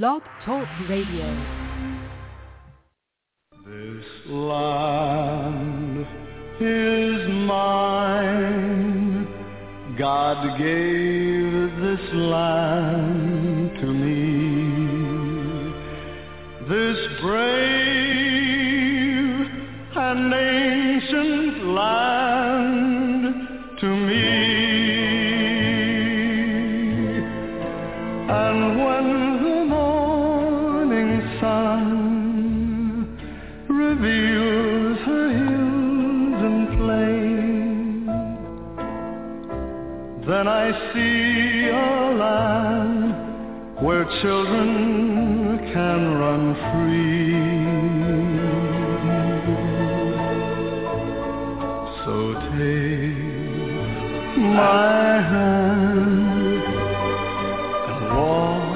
Blog Talk Radio. This land is mine. God gave this land to me. This brave and ancient land then I see a land where children can run free. So take my hand and walk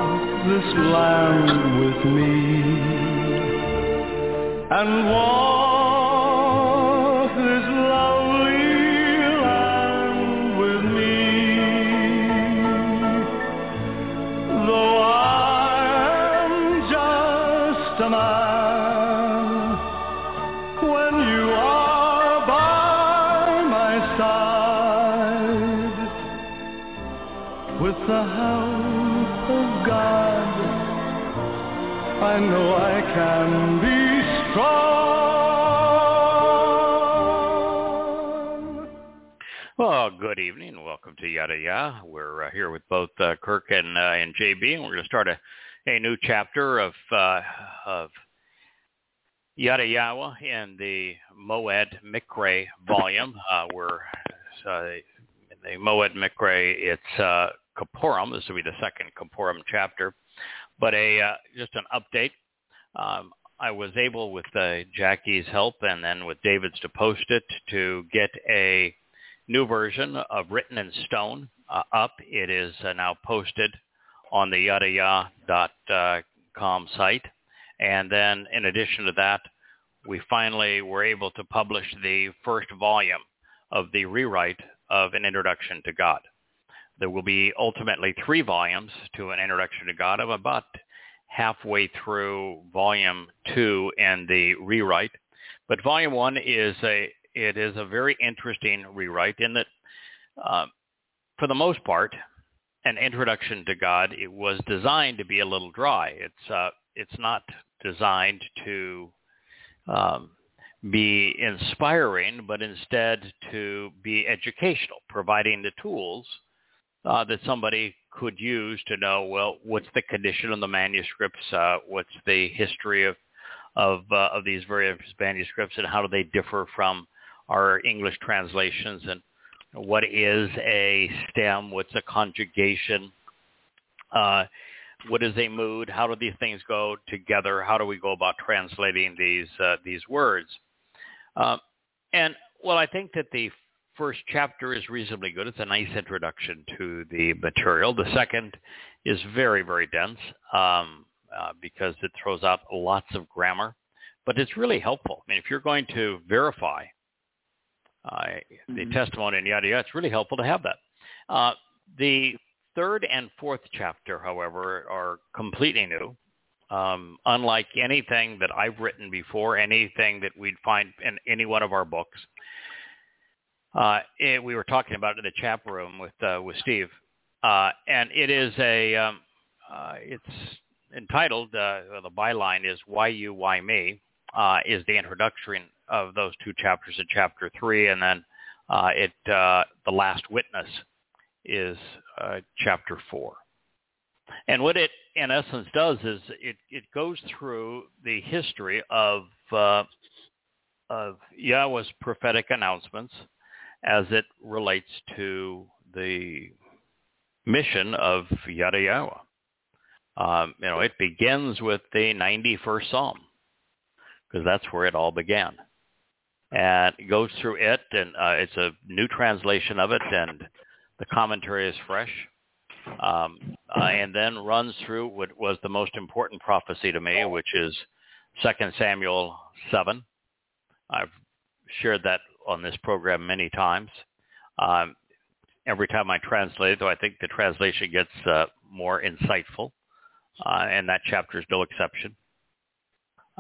this land with me and walk Yada Ya. We're uh, here with both uh, Kirk and uh, and JB, and we're going to start a, a new chapter of uh, of Yada Yahowah in the Moed Mikre volume. Uh, we're uh, in the Moed Mikre. It's uh. This will be the second Kapurim chapter, but a uh, just an update. Um, I was able, with uh, Jackie's help and then with David's to post it, to get a new version of Written in Stone uh, up. It is uh, now posted on the yadayah.com site. And then in addition to that, we finally were able to publish the first volume of the rewrite of An Introduction to God. There will be ultimately three volumes to An Introduction to God. I'm about halfway through volume two and the rewrite. But volume one is a it is a very interesting rewrite in that, uh, for the most part, an introduction to God. It was designed to be a little dry. It's uh, it's not designed to um, be inspiring, but instead to be educational, providing the tools uh, that somebody could use to know, well, what's the condition of the manuscripts, uh, what's the history of of, uh, of these various manuscripts, and how do they differ from our English translations, and what is a stem, what's a conjugation, uh, what is a mood, how do these things go together, how do we go about translating these uh, these words, uh, and well, I think that the first chapter is reasonably good. It's a nice introduction to the material. The second is very, very dense um, uh, because it throws out lots of grammar, but it's really helpful. I mean, if you're going to verify uh, the Mhm. testimony and yada yada, it's really helpful to have that. Uh, the third and fourth chapter, however, are completely new. Um, unlike anything that I've written before, anything that we'd find in any one of our books. Uh, it, we were talking about it in the chat room with uh, with Steve, uh, and it is a um, uh, it's entitled uh, the byline is "Why You, Why Me." Uh, is the introduction of those two chapters in chapter three, and then uh, it uh, the Last Witness is uh, chapter four. And what it in essence does is it, it goes through the history of uh, of Yahweh's prophetic announcements as it relates to the mission of Yada Yahweh. Um, you know, it begins with the 91st Psalm because that's where it all began. And goes through it, and uh, it's a new translation of it, and the commentary is fresh. Um, uh, and then runs through what was the most important prophecy to me, which is 2 Samuel 7. I've shared that on this program many times. Um, every time I translate it, though I think the translation gets uh, more insightful. uh, and that chapter is no exception.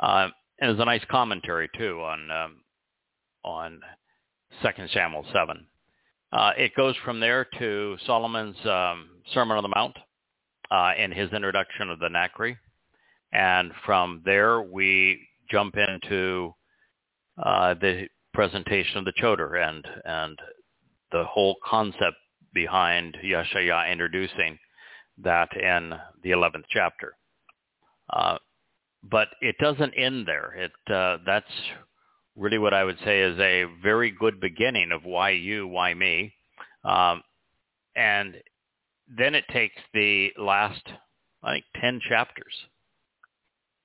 Uh, and there's a nice commentary too on um, on Second Samuel seven. Uh, it goes from there to Solomon's um, Sermon on the Mount uh, and his introduction of the Nachri, and from there we jump into uh, the presentation of the Choder and and the whole concept behind Yeshaya introducing that in the 11th chapter. Uh, but it doesn't end there. It uh, that's really what I would say is a very good beginning of why you, why me, um, and then it takes the last I think 10 chapters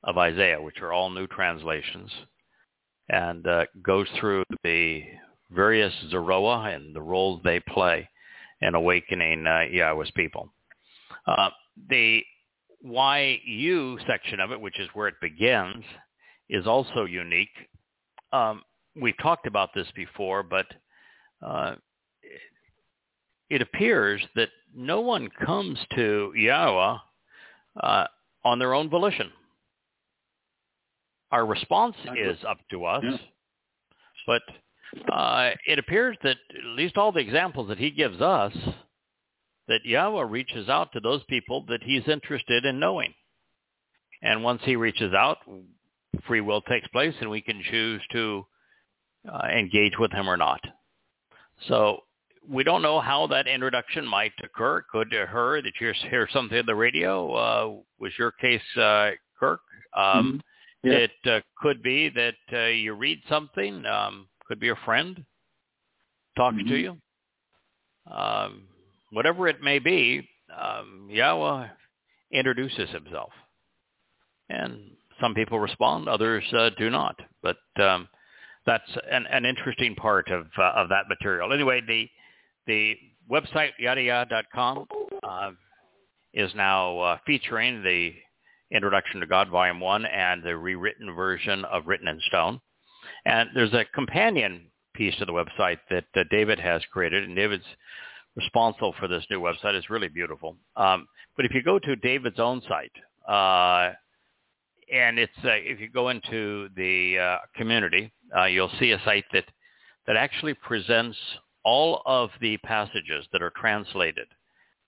of Isaiah, which are all new translations, and uh, goes through the various Zoroa and the roles they play in awakening uh, Yahweh's people. Uh, the you section of it, which is where it begins, is also unique. Um, we've talked about this before, but uh, it appears that no one comes to Yahweh uh, on their own volition. Our response is up to us, yeah. but uh, it appears that at least all the examples that he gives us, that Yahweh reaches out to those people that he's interested in knowing. And once he reaches out, free will takes place and we can choose to uh, engage with him or not. So we don't know how that introduction might occur. It could occur that you hear something on the radio. Uh, was your case, uh, Kirk? Um, mm-hmm. yeah. It uh, could be that uh, you read something. Um, could be a friend talking mm-hmm. to you. Um, whatever it may be, um, Yahweh introduces himself. And some people respond, others uh, do not. But um, that's an, an interesting part of uh, of that material. Anyway, the the website yadayah.com uh, is now uh, featuring the Introduction to God, Volume One, and the rewritten version of Written in Stone. And there's a companion piece to the website that uh, David has created, and David's responsible for this new website. It's really beautiful. Um, but if you go to David's own site, uh, and it's uh, if you go into the uh, community, uh, you'll see a site that that actually presents all of the passages that are translated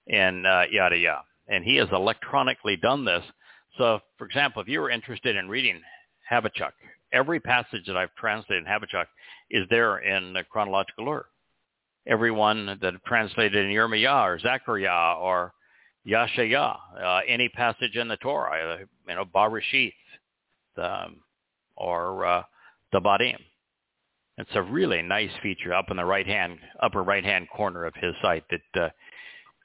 in uh, Yada Yah. And he has electronically done this. So, for example, if you were interested in reading Habakkuk, every passage that I've translated in Habakkuk is there in chronological order. Every one that I've translated in Yirmiyah or Zechariah or Yashaya, uh, any passage in the Torah, uh, you know, Barashith, um, or uh, the Badim. It's a really nice feature up in the right hand, upper right hand corner of his site that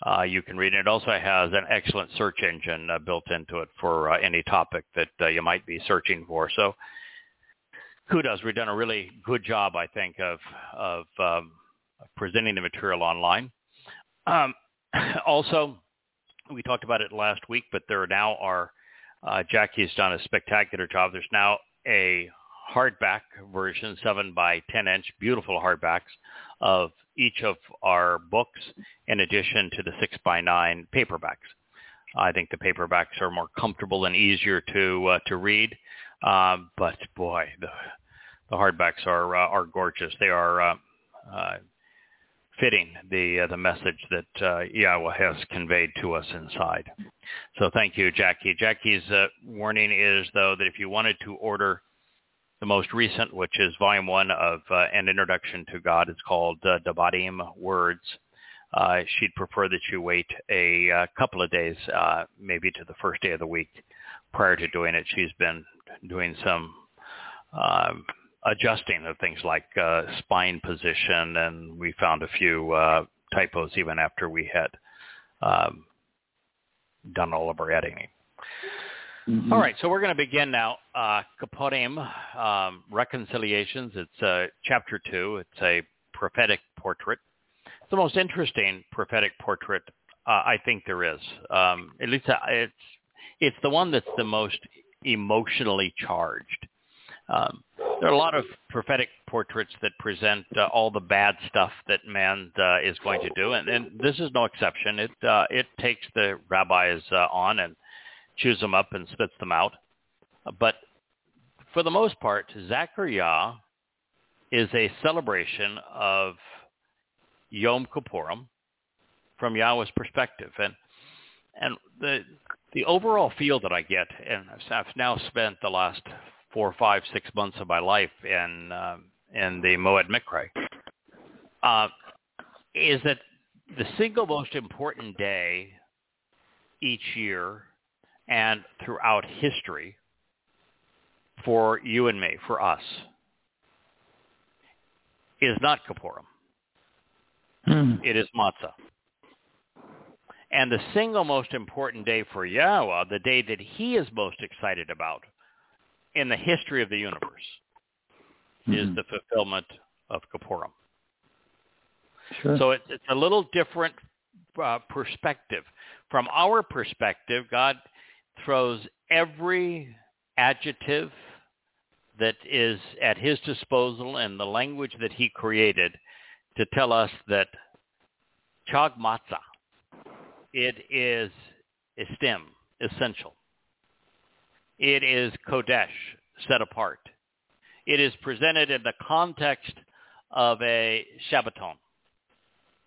uh, uh, you can read. And it also has an excellent search engine uh, built into it for uh, any topic that uh, you might be searching for. So kudos. We've done a really good job, I think, of of um, presenting the material online. Um, also, we talked about it last week, but there now are uh, Jackie's done a spectacular job. There's now a hardback version, seven by ten inch, beautiful hardbacks of each of our books, in addition to the six by nine paperbacks. I think the paperbacks are more comfortable and easier to uh, to read. Um, but boy, the the hardbacks are uh, are gorgeous. They are uh, uh, fitting the uh, the message that uh, Yahweh has conveyed to us inside. So thank you, Jackie. Jackie's uh, warning is though that if you wanted to order the most recent, which is volume one of uh, an introduction to God, it's called uh, Devarim Words. Uh, she'd prefer that you wait a uh, couple of days, maybe to the first day of the week prior to doing it. She's been doing some um, adjusting of things like uh, spine position, and we found a few uh, typos even after we had um, done all of our editing. Mm-hmm. All right, so we're going to begin now. Uh, Kaporim, um, Reconciliations. It's uh, chapter two. It's a prophetic portrait. It's the most interesting prophetic portrait uh, I think there is. Um, at least uh, it's it's the one that's the most emotionally charged. Um, there are a lot of prophetic portraits that present uh, all the bad stuff that man uh, is going to do, and, and this is no exception. It uh, it takes the rabbis uh, on and chews them up and spits them out. But for the most part, Zechariah is a celebration of Yom Kippurim from Yahweh's perspective. And and the the overall feel that I get, and I've now spent the last four, five, six months of my life in uh, in the Moed Mikre, uh, is that the single most important day each year and throughout history for you and me, for us, is not Kippurim. Hmm. It is Matzah. And the single most important day for Yahweh, the day that he is most excited about in the history of the universe, is Mhm. the fulfillment of Kippurim. Sure. So it's, it's a little different uh, perspective. From our perspective, God throws every adjective that is at his disposal and the language that he created to tell us that chag matzah, it is estim, essential. It is kodesh, set apart. It is presented in the context of a Shabbaton,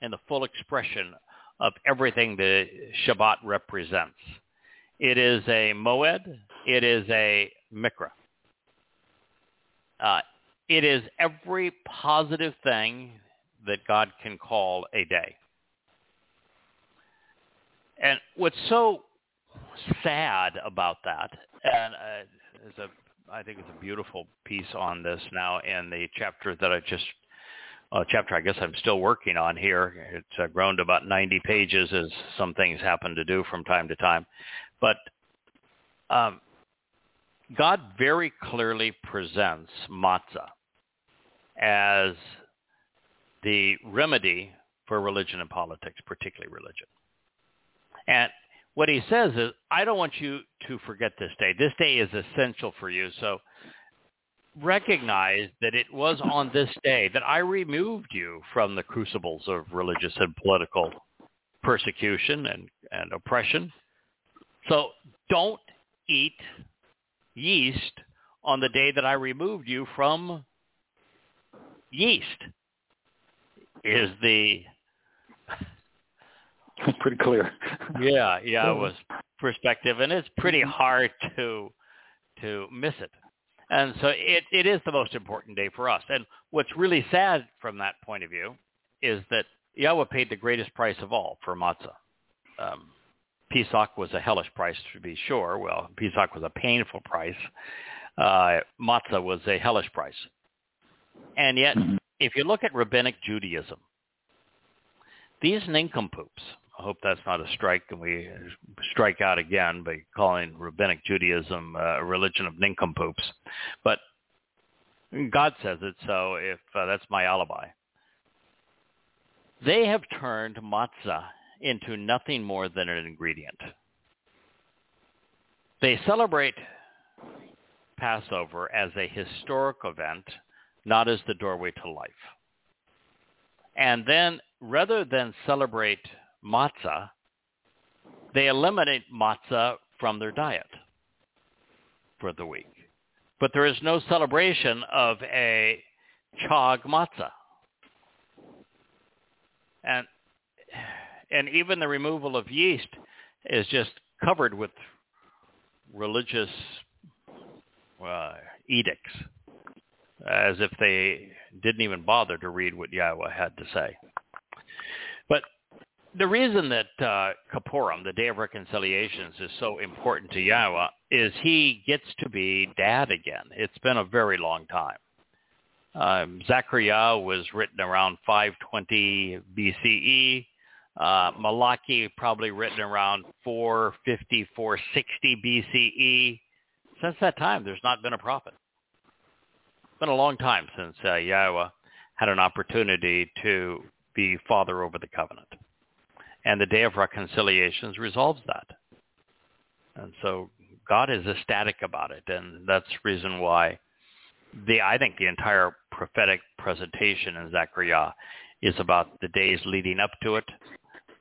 in the full expression of everything the Shabbat represents. It is a moed. It is a mikra. Uh, it is every positive thing that God can call a day. And what's so sad about that, and uh, is a, I think it's a beautiful piece on this now in the chapter that I just, uh, chapter I guess I'm still working on here. It's uh, grown to about 90 pages as some things happen to do from time to time. But um, God very clearly presents matzah as the remedy for religion and politics, particularly religion. And what he says is, I don't want you to forget this day. This day is essential for you. So recognize that it was on this day that I removed you from the crucibles of religious and political persecution and, and oppression. So don't eat yeast on the day that I removed you from yeast is the Pretty clear. yeah yeah it was perspective and it's pretty hard to to miss it and so it it is the most important day for us and what's really sad from that point of view is that Yahweh paid the greatest price of all for matzah um, Pesach was a hellish price to be sure. Well, Pesach was a painful price. Uh, matzah was a hellish price. And yet, Mhm. if you look at rabbinic Judaism, these nincompoops, I hope that's not a strike and we strike out again by calling rabbinic Judaism a religion of nincompoops. But God says it, so if uh, that's my alibi. They have turned matzah into nothing more than an ingredient. They celebrate Passover as a historic event, not as the doorway to life. And then rather than celebrate matzah, they eliminate matzah from their diet for the week. But there is no celebration of a chag matzah. And and even the removal of yeast is just covered with religious uh, edicts, as if they didn't even bother to read what Yahweh had to say. But the reason that uh, the Day of Reconciliations, is so important to Yahweh is he gets to be dad again. It's been a very long time. Um, Zechariah was written around 520 BCE. Uh, Malachi probably written around 450, 460 BCE. Since that time, there's not been a prophet. It's been a long time since uh, Yahweh had an opportunity to be father over the covenant. And the Day of Reconciliations resolves that. And so God is ecstatic about it, and that's the reason why the I think the entire prophetic presentation in Zechariah is about the days leading up to it,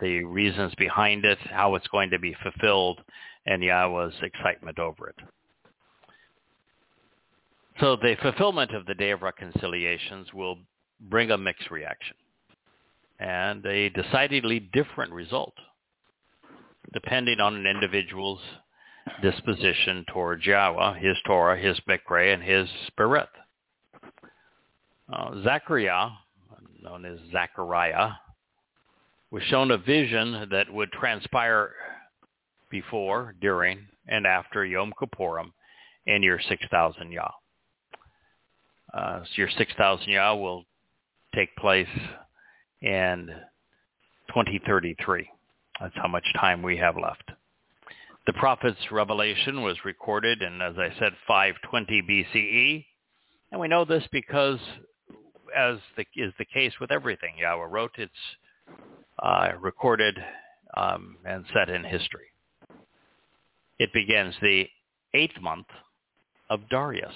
the reasons behind it, how it's going to be fulfilled, and Yahweh's excitement over it. So the fulfillment of the Day of Reconciliations will bring a mixed reaction and a decidedly different result depending on an individual's disposition toward Yahweh, his Torah, his Mikra, and his Spirit. Uh, Zechariah, known as Zachariah, was shown a vision that would transpire before, during, and after Yom Kippurim in year 6000 Yah. Uh, so your 6,000 Yah will take place in 2033. That's how much time we have left. The prophet's revelation was recorded in, as I said, 520 BCE. And we know this because, as the, is the case with everything Yahweh wrote, it's uh, recorded um, and set in history. It begins the eighth month of Darius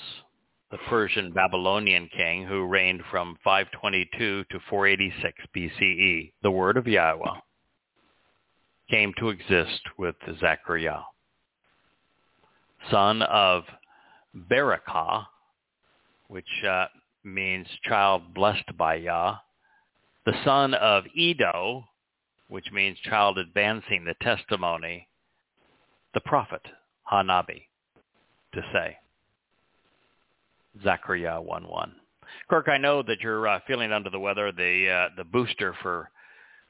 the Persian Babylonian king who reigned from 522 to 486 BCE. The word of Yahweh came to exist with Zechariah, son of Berakah, which uh, means child blessed by Yah, the son of Edo, which means child advancing the testimony, the prophet, Hanabi, to say. Zachariah 1-1. Kirk, I know that you're uh, feeling under the weather. The uh, the booster for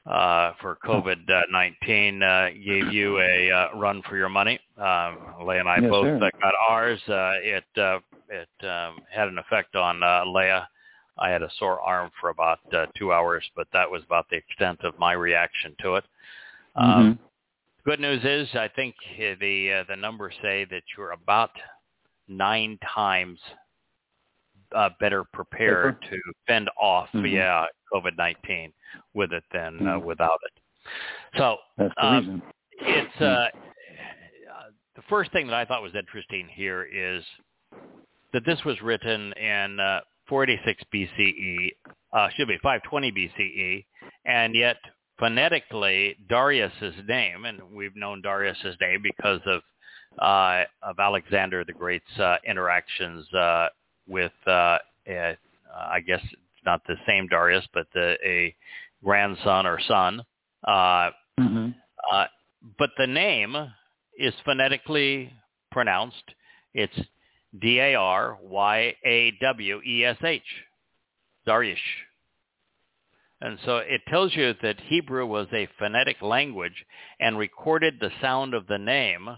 uh, for COVID-19 uh, gave you a uh, run for your money. Um, Leah and I yes, both sir. got ours. Uh, it uh, it um, had an effect on uh, Leah. I had a sore arm for about uh, two hours, but that was about the extent of my reaction to it. Um, Mm-hmm. Good news is, I think uh, the uh, the numbers say that you're about nine times uh, better prepared to fend off, Mhm. yeah, COVID-19 with it than uh, Mhm. without it. So um, it's uh, uh, the first thing that I thought was interesting here is that this was written in uh, 486 BCE, uh, should be 520 BCE, and yet phonetically Darius's name, and we've known Darius's name because of uh, of Alexander the Great's uh, interactions uh, with, uh, a, I guess it's not the same Darius, but the, a grandson or son. Uh, Mm-hmm. uh, but the name is phonetically pronounced. It's D-A-R-Y-A-W-E-S-H, Daryawesh. And so it tells you that Hebrew was a phonetic language and recorded the sound of the name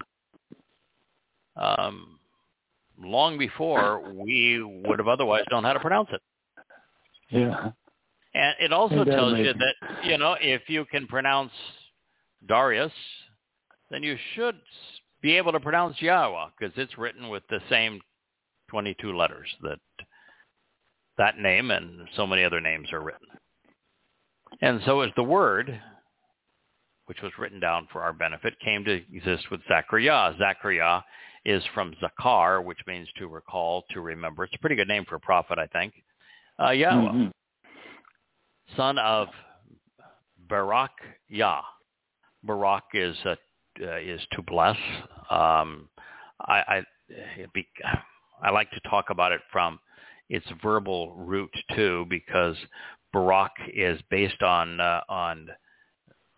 um, long before we would have otherwise known how to pronounce it. Yeah. And it also that tells you that, you know, if you can pronounce Darius, then you should be able to pronounce Yahweh because it's written with the same 22 letters that that name and so many other names are written. And so as the word, which was written down for our benefit, came to exist with Zachariah. Zachariah is from Zakar, which means to recall, to remember. It's a pretty good name for a prophet, I think. Uh, Yahweh Mhm. son of Barak Yah. Barak is uh, uh, is to bless. Um, I I, be, I like to talk about it from its verbal root too, because Barak is based on uh, on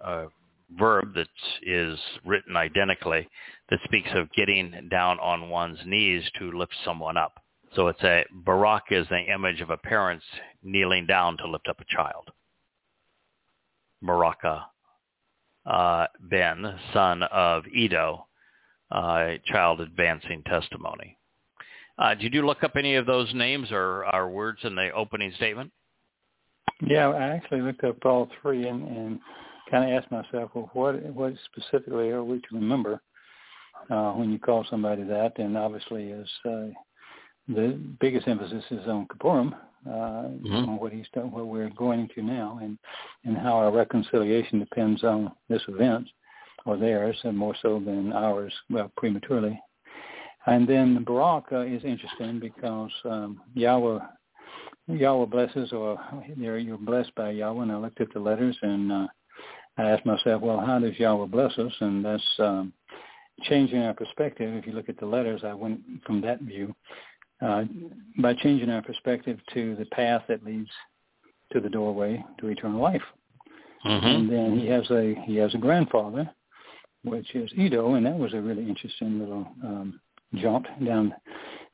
a verb that is written identically that speaks of getting down on one's knees to lift someone up. So it's a Barak is the image of a parent kneeling down to lift up a child. Baraka uh, Ben, son of Edo, uh, child advancing testimony. Uh, did you look up any of those names or, or words in the opening statement? Yeah, I actually looked up all three and, and kind of asked myself, well, what what specifically are we to remember uh, when you call somebody that? And obviously, is uh, the biggest emphasis is on Kippurim, uh, Mhm. on what he's done, what we're going into now, and and how our reconciliation depends on this event or theirs, and more so than ours, well, prematurely. And then Barak uh, is interesting because um, Yahweh Yahweh blesses, or you're blessed by Yahweh. And I looked at the letters, and uh, I asked myself, well, how does Yahweh bless us? And that's um, changing our perspective, if you look at the letters, I went from that view, uh, by changing our perspective to the path that leads to the doorway to eternal life. Mm-hmm. And then he has a he has a grandfather, which is Edo, and that was a really interesting little um, jaunt down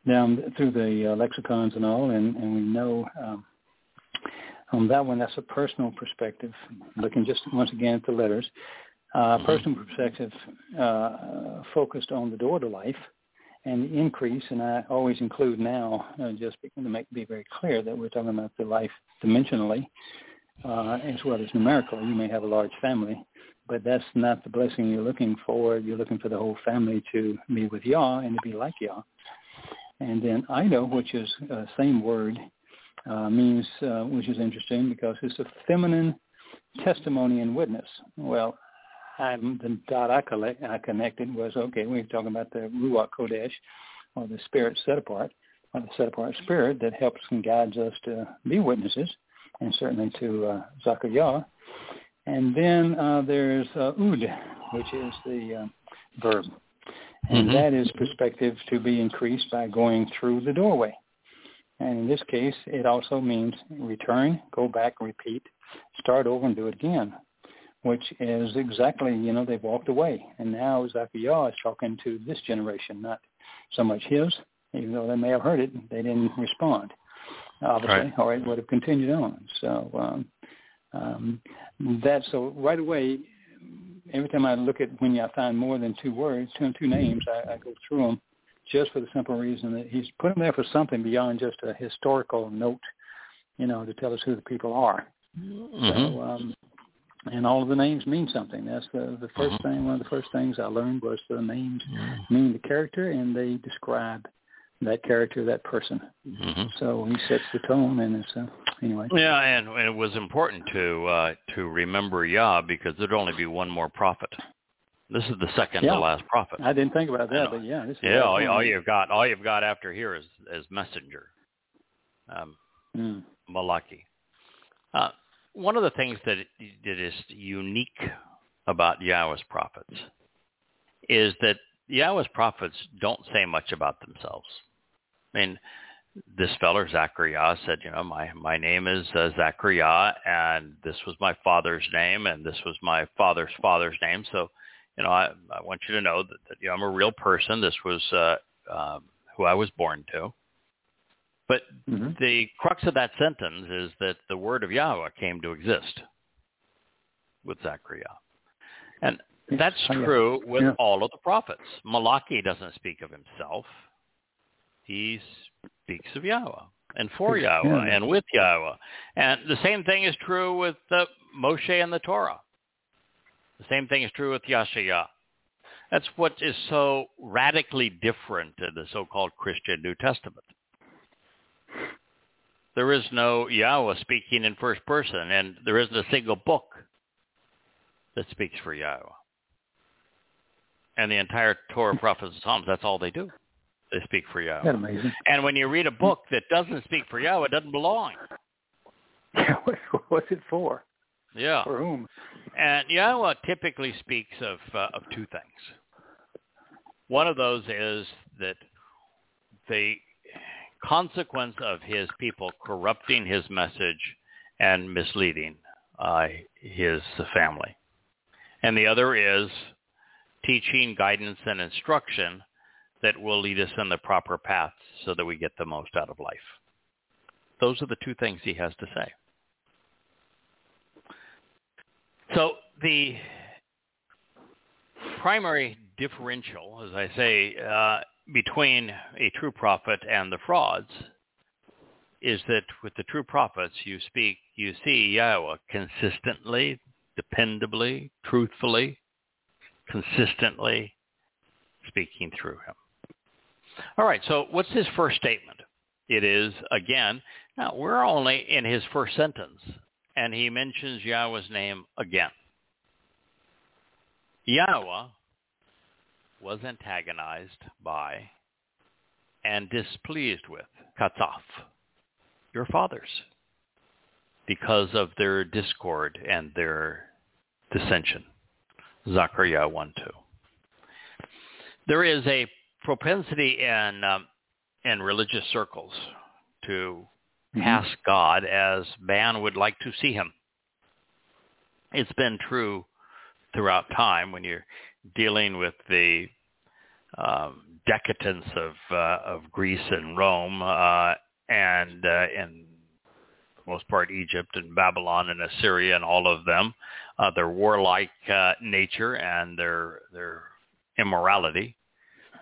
down through the uh, lexicons and all, and, and we know um, on that one that's a personal perspective, looking just once again at the letters. Uh, Mhm. Personal perspective uh, focused on the door to life and the increase, and I always include now, uh, just to make be very clear that we're talking about the life dimensionally uh, as well as numerically. You may have a large family, but that's not the blessing you're looking for. You're looking for the whole family to be with Yah and to be like Yah. And then Ido, which is uh, same word, uh, means, uh, which is interesting because it's a feminine testimony and witness. Well, I'm, the dot I, collect, I connected was, okay, we are talking about the Ruach Kodesh, or the spirit set apart, or the set apart spirit that helps and guides us to be witnesses, and certainly to uh, Zachariah. And then uh, there's uh, Ud, which is the uh, verb. And Mhm. that is perspective to be increased by going through the doorway. And in this case, it also means return, go back, repeat, start over and do it again, which is exactly, you know, they've walked away. And now Zachariah is talking to this generation, not so much his, even though they may have heard it, they didn't respond, obviously, Right. or it would have continued on. So um, um, that, so right away, every time I look at when I find more than two words, two, two names, I, I go through them just for the simple reason that he's put them there for something beyond just a historical note, you know, to tell us who the people are. Mhm. So, um, and all of the names mean something. That's the the 1st Mhm. thing. One of the first things I learned was the names Mhm. mean the character, and they describe that character, that person. Mhm. So he sets the tone, and it's uh, anyway. Yeah, and, and it was important to uh, to remember Yah because there'd only be one more prophet. This is the second Yeah. to last prophet. I didn't think about that, but yeah, this is Yeah, all, all you've got, all you've got after here is is messenger, um, Mm. Malachi. Uh, one of the things that that is unique about Yahweh's prophets is that Yahweh's prophets don't say much about themselves. I mean, this feller Zachariah said, you know, my my name is uh, Zachariah, and this was my father's name, and this was my father's father's name. So, you know, I, I want you to know that, that you know, I'm a real person. This was uh, um, who I was born to. But Mhm. the crux of that sentence is that the word of Yahweh came to exist with Zachariah. And that's Oh, true with Yeah. all of the prophets. Malachi doesn't speak of himself. He speaks of Yahweh and for Yeah. Yahweh and with Yahweh. And the same thing is true with uh, Moshe and the Torah. The same thing is true with Yashaya. That's what is so radically different in the so-called Christian New Testament. There is no Yahweh speaking in first person, and there isn't a single book that speaks for Yahweh. And the entire Torah, prophets, and Psalms, that's all they do. They speak for Isn't that amazing? And when you read a book that doesn't speak for Yahweh, it doesn't belong. Yeah, what, what's it for? Yeah. For whom? And Yahweh typically speaks of uh, of two things. One of those is that the consequence of his people corrupting his message and misleading uh, his family, and the other is teaching, guidance, and instruction that will lead us in the proper path so that we get the most out of life. Those are the two things he has to say. So the primary differential, as I say, uh, between a true prophet and the frauds is that with the true prophets you speak, you see Yahweh consistently, dependably, truthfully, consistently speaking through him. All right, so what's his first statement? It is, again, now we're only in his first sentence, and he mentions Yahweh's name again. Yahweh was antagonized by and displeased with, off, your fathers because of their discord and their dissension. Zechariah 1 2. There is a propensity in um, in religious circles to Mhm. God as man would like to see him. It's been true throughout time when you're dealing with the um, decadence of uh, of Greece and Rome uh, and uh, in most part Egypt and Babylon and Assyria and all of them, uh, their warlike uh, nature and their their immorality,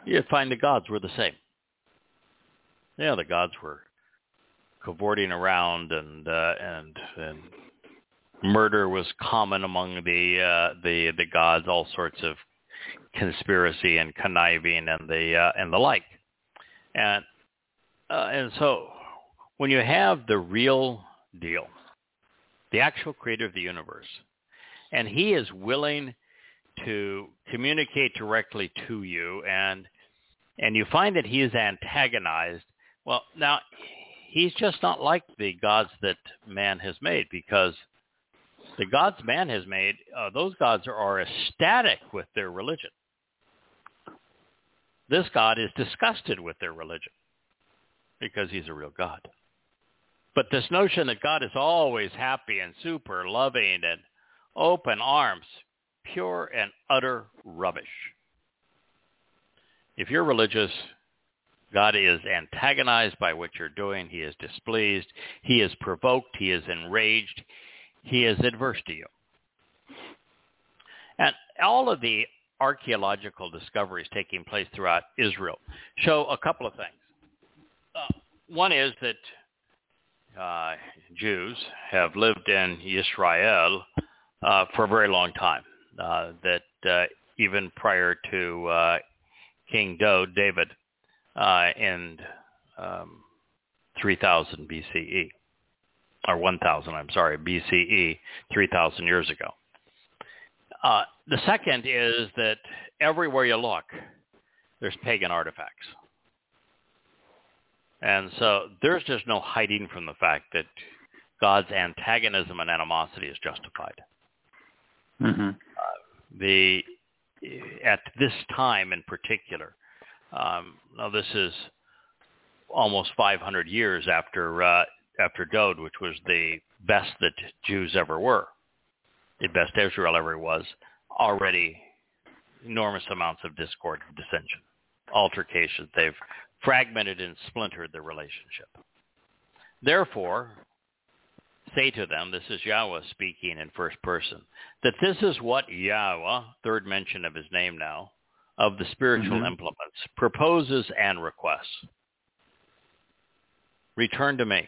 you find the gods were the same. Yeah, the gods were cavorting around and uh, and and murder was common among the uh, the the gods, all sorts of conspiracy and conniving and the uh, and the like, and uh, and so when you have the real deal, the actual creator of the universe, and he is willing to communicate directly to you and and you find that he is antagonized well now he's just not like the gods that man has made because the gods man has made uh, those gods are, are ecstatic with their religion this god is disgusted with their religion because he's a real god but this notion that god is always happy and super loving and open arms pure and utter rubbish. If you're religious, God is antagonized by what you're doing. He is displeased. He is provoked. He is enraged. He is adverse to you. And all of the archaeological discoveries taking place throughout Israel show a couple of things. Uh, one is that uh, Jews have lived in Israel uh, for a very long time uh, that uh, even prior to uh, King Do, David, uh, in um, 3000 BCE, or 1000, I'm sorry, BCE, 3000 years ago. Uh, the second is that everywhere you look, there's pagan artifacts. And so there's just no hiding from the fact that God's antagonism and animosity is justified Mm-hmm. the at this time in particular. Um, now this is almost 500 years after uh, after Dode, which was the best that Jews ever were, the best Israel ever was. Already enormous amounts of discord and dissension, altercations. They've fragmented and splintered the relationship. Therefore, say to them, this is Yahweh speaking in first person, that this is what Yahweh, third mention of his name now, of the spiritual Mhm. implements, proposes and requests. Return to me.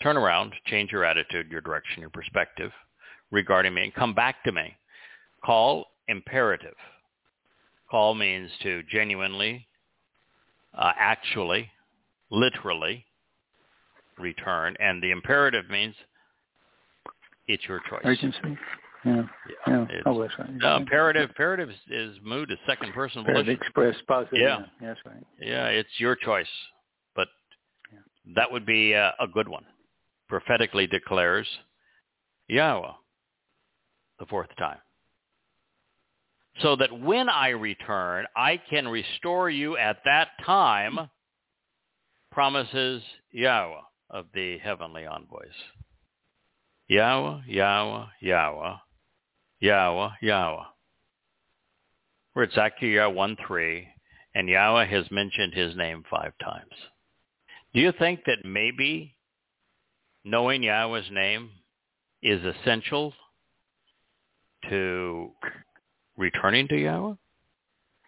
Turn around, change your attitude, your direction, your perspective regarding me, and come back to me. Call imperative. Call means to genuinely, uh, actually, literally return, and the imperative means it's your choice. Urgency. Yeah. Yeah, Yeah. Oh, that's right. no, imperative, imperative is, mood is second person volition. express positive. Yeah. That's right. Yeah, it's your choice, but Yeah. that would be a, a good one. Prophetically declares Yahweh the fourth time. So that when I return, I can restore you at that time, promises Yahweh of the heavenly envoys. Yahweh, Yahweh, Yahweh, Yahweh, Yahweh. We're at Zechariah 1.3, and Yahweh has mentioned his name five times. Do you think that maybe knowing Yahweh's name is essential to returning to Yahweh?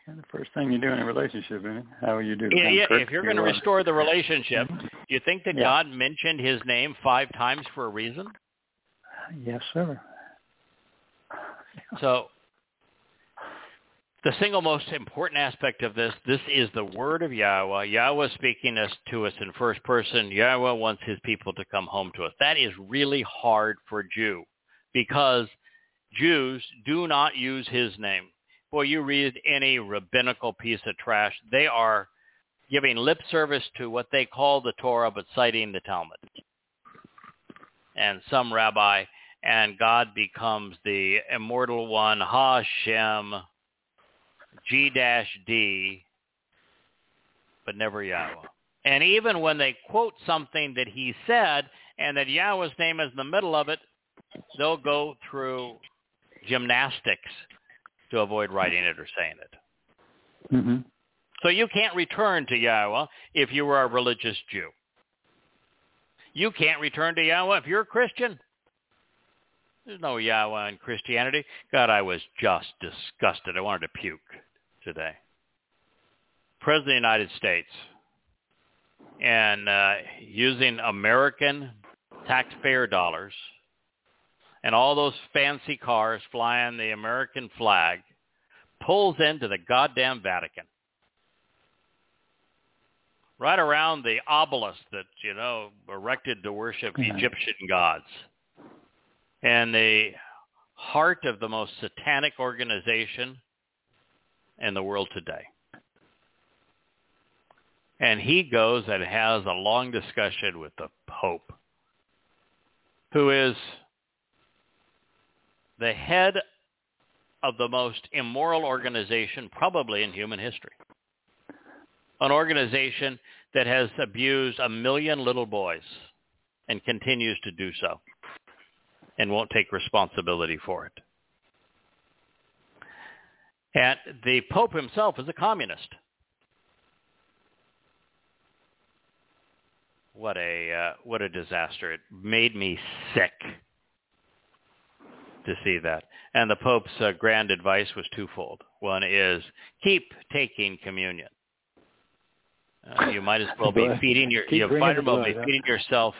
And the first thing you do in a relationship, isn't it? How you do. Yeah, yeah. If you're going to restore the relationship, do you think that Yeah. God mentioned his name five times for a reason? Yes, sir. So the single most important aspect of this, this is the word of Yahweh. Yahweh speaking us to us in first person. Yahweh wants his people to come home to us. That is really hard for a Jew because Jews do not use his name. Boy, you read any rabbinical piece of trash, they are giving lip service to what they call the Torah but citing the Talmud. And some rabbi and God becomes the immortal one, Hashem, G-D, but never Yahweh. And even when they quote something that he said and that Yahweh's name is in the middle of it, they'll go through gymnastics to avoid writing it or saying it. Mm-hmm. So you can't return to Yahweh if you were a religious Jew. You can't return to Yahweh if you're a Christian. There's no Yahweh in Christianity. God, I was just disgusted. I wanted to puke today. President of the United States and uh, using American taxpayer dollars and all those fancy cars flying the American flag pulls into the goddamn Vatican. Right around the obelisk that, you know, erected to worship. Egyptian gods. And the heart of the most satanic organization in the world today. And he goes and has a long discussion with the Pope, who is the head of the most immoral organization probably in human history. An organization that has abused a million little boys and continues to do so and won't take responsibility for it. And the Pope himself is a communist. What a uh, what a disaster! It made me sick to see that. And the Pope's uh, grand advice was twofold. One is keep taking communion. Uh, you might as well be feeding your you might as well be feeding yourself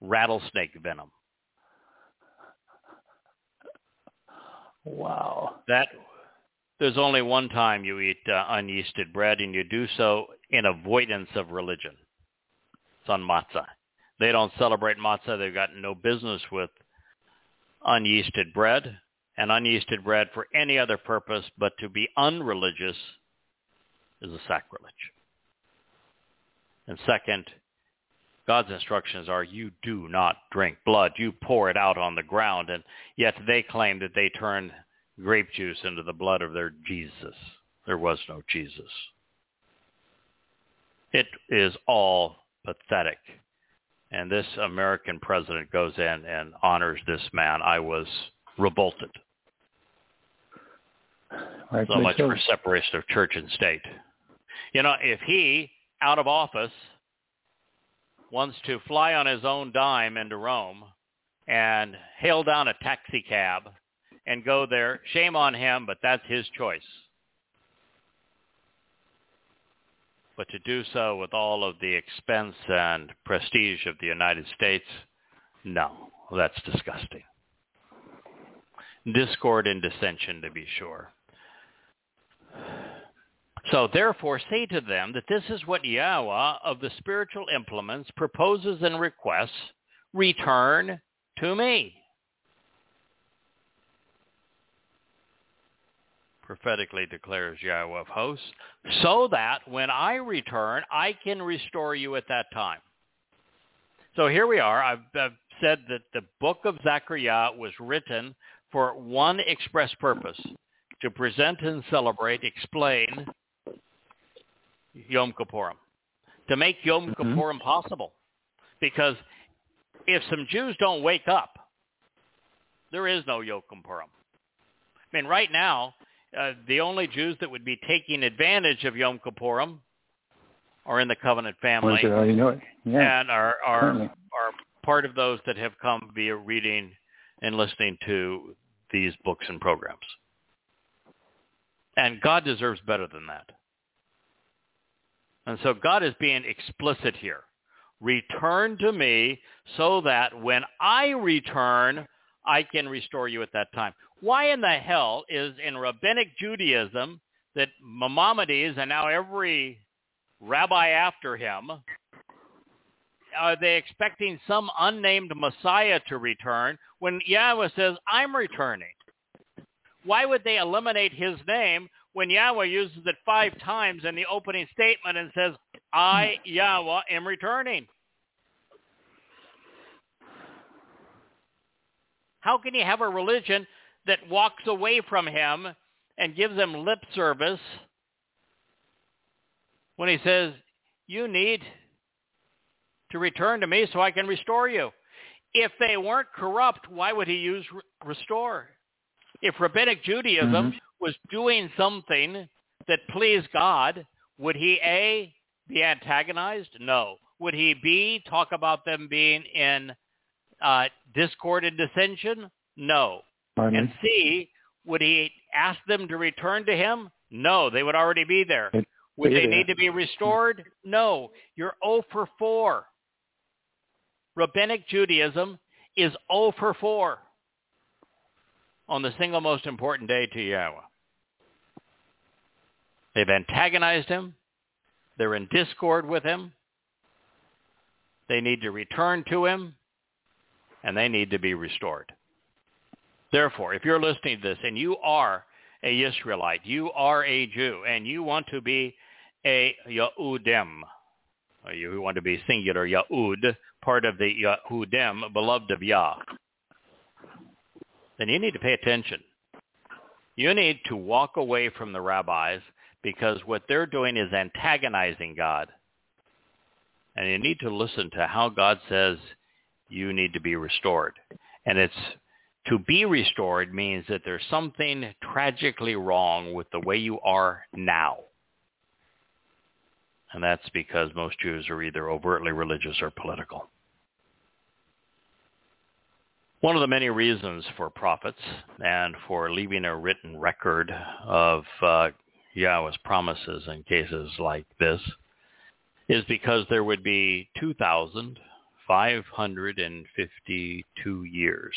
rattlesnake venom. Wow. That there's only one time you eat uh, unyeasted bread, and you do so in avoidance of religion. It's on matzah. They don't celebrate matzah. They've got no business with unyeasted bread, and unyeasted bread for any other purpose but to be unreligious is a sacrilege. And second, God's instructions are you do not drink blood. You pour it out on the ground. And yet they claim that they turn grape juice into the blood of their Jesus. There was no Jesus. It is all pathetic. And this American president goes in and honors this man. I was revolted. So much for separation of church and state. You know, if he, out of office, wants to fly on his own dime into Rome and hail down a taxi cab and go there, shame on him, but that's his choice. But to do so with all of the expense and prestige of the United States, no, that's disgusting. Discord and dissension, to be sure. So therefore say to them that this is what Yahweh of the spiritual implements proposes and requests, return to me. Prophetically declares Yahweh of hosts, so that when I return, I can restore you at that time. So here we are. I've, I've said that the book of Zechariah was written for one express purpose, to present and celebrate, explain Yom Kippurim, to make Yom Mhm. Kippurim possible. Because if some Jews don't wake up, there is no Yom Kippurim. I mean, right now, uh, the only Jews that would be taking advantage of Yom Kippurim are in the covenant family Ones that know it. Yeah. and are are certainly. are part of those that have come via reading and listening to these books and programs. And God deserves better than that. And so God is being explicit here. Return to me so that when I return, I can restore you at that time. Why in the hell is in rabbinic Judaism that Maimonides and now every rabbi after him are they expecting some unnamed Messiah to return when Yahweh says, I'm returning? Why would they eliminate his name when Yahweh uses it five times in the opening statement and says, I, Yahweh, am returning? How can you have a religion that walks away from him and gives him lip service when he says, you need to return to me so I can restore you? If they weren't corrupt, why would he use restore? If rabbinic Judaism mm-hmm. Was doing something that pleased God, would he A, be antagonized? No. Would he B, talk about them being in uh, discord and dissension? No. Pardon? And C, would he ask them to return to him? No, they would already be there. It, would they need to be restored? No. You're 0 for 4. Rabbinic Judaism is 0 for 4 on the single most important day to Yahweh. They've antagonized him. They're in discord with him. They need to return to him, and they need to be restored. Therefore, if you're listening to this and you are a Israelite, you are a Jew, and you want to be a Yahudim, uh, you want to be singular Yahud, part of the Yahudim, beloved of Yah, then you need to pay attention. You need to walk away from the rabbis because what they're doing is antagonizing God. And you need to listen to how God says you need to be restored. And it's to be restored means that there's something tragically wrong with the way you are now. And that's because most Jews are either overtly religious or political. One of the many reasons for prophets and for leaving a written record of uh, Yahweh's promises in cases like this is because there would be 2,552 years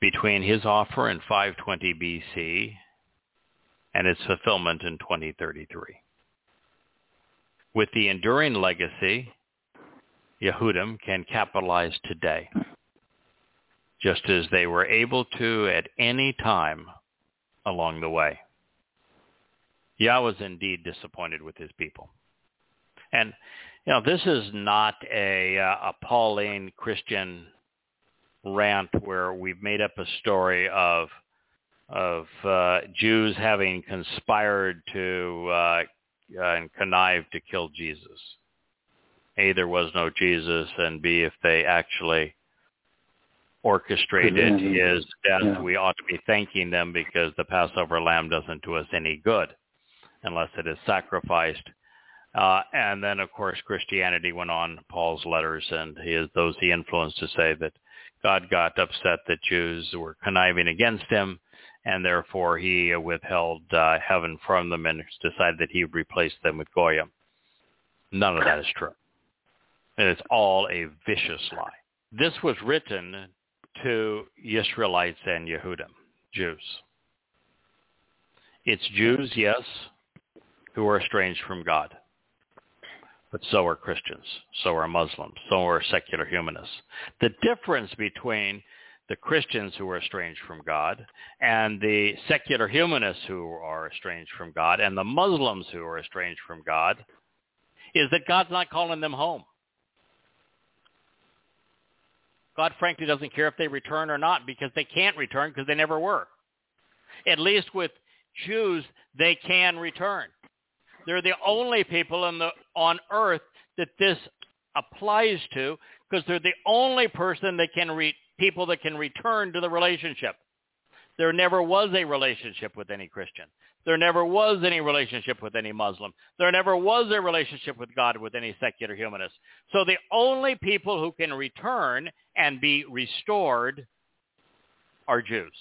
between his offer in 520 BC and its fulfillment in 2033. With the enduring legacy, Yehudim can capitalize today, just as they were able to at any time along the way. Yah was indeed disappointed with his people. And, you know, this is not a, uh, a Pauline Christian rant where we've made up a story of of uh, Jews having conspired to uh, and connived to kill Jesus. A, there was no Jesus, and B, if they actually orchestrated his death, yeah. we ought to be thanking them because the Passover lamb doesn't do us any good unless it is sacrificed. Uh, and then, of course, Christianity went on Paul's letters and his, those he influenced to say that God got upset that Jews were conniving against him, and therefore he withheld uh, heaven from them and decided that he would replace them with Goyim. None of that is true. And it's all a vicious lie. This was written to Israelites and Yehudim, Jews. It's Jews, yes, who are estranged from God. But so are Christians, so are Muslims, so are secular humanists. The difference between the Christians who are estranged from God and the secular humanists who are estranged from God and the Muslims who are estranged from God is that God's not calling them home. God frankly doesn't care if they return or not because they can't return because they never were. At least with Jews, they can return. They're the only people the, on earth that this applies to because they're the only person that can re, people that can return to the relationship. There never was a relationship with any Christian. There never was any relationship with any Muslim. There never was a relationship with God with any secular humanist. So the only people who can return and be restored are Jews.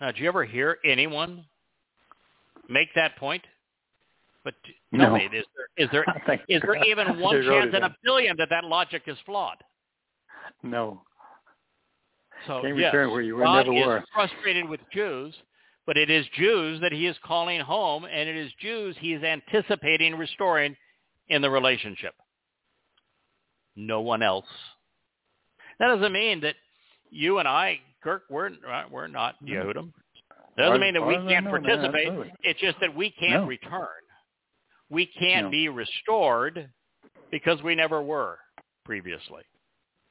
Now, do you ever hear anyone make that point? But tell no. me, is there is there is there even one chance in a billion that that logic is flawed? No. So Can't yes, where you were, God never is were. frustrated with Jews, but it is Jews that he is calling home, and it is Jews he is anticipating restoring in the relationship. No one else. That doesn't mean that you and I, Kirk, we're we're not mm-hmm. Yehudim. Doesn't mean that we can't participate. it's just that we can't no. return. We can't no. be restored because we never were previously.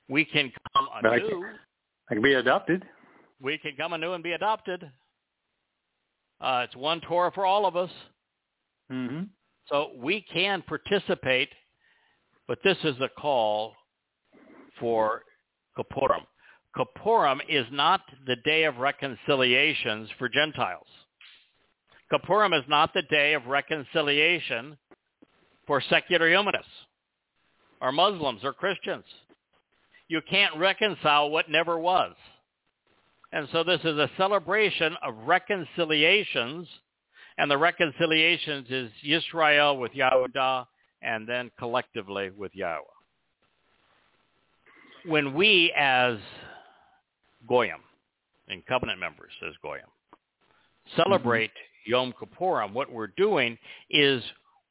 We can come But I anew. can- I can be adopted. We can come anew and be adopted. Uh, it's one Torah for all of us. hmm So we can participate, but this is a call for Kippurim. Kippurim is not the day of reconciliations for Gentiles. Kippurim is not the day of reconciliation for secular humanists or Muslims or Christians. You can't reconcile what never was. And so this is a celebration of reconciliations and the reconciliations is Israel with Yahudah and then collectively with Yahweh. When we as Goyim and covenant members as Goyim mm-hmm. celebrate Yom Kippurim, what we're doing is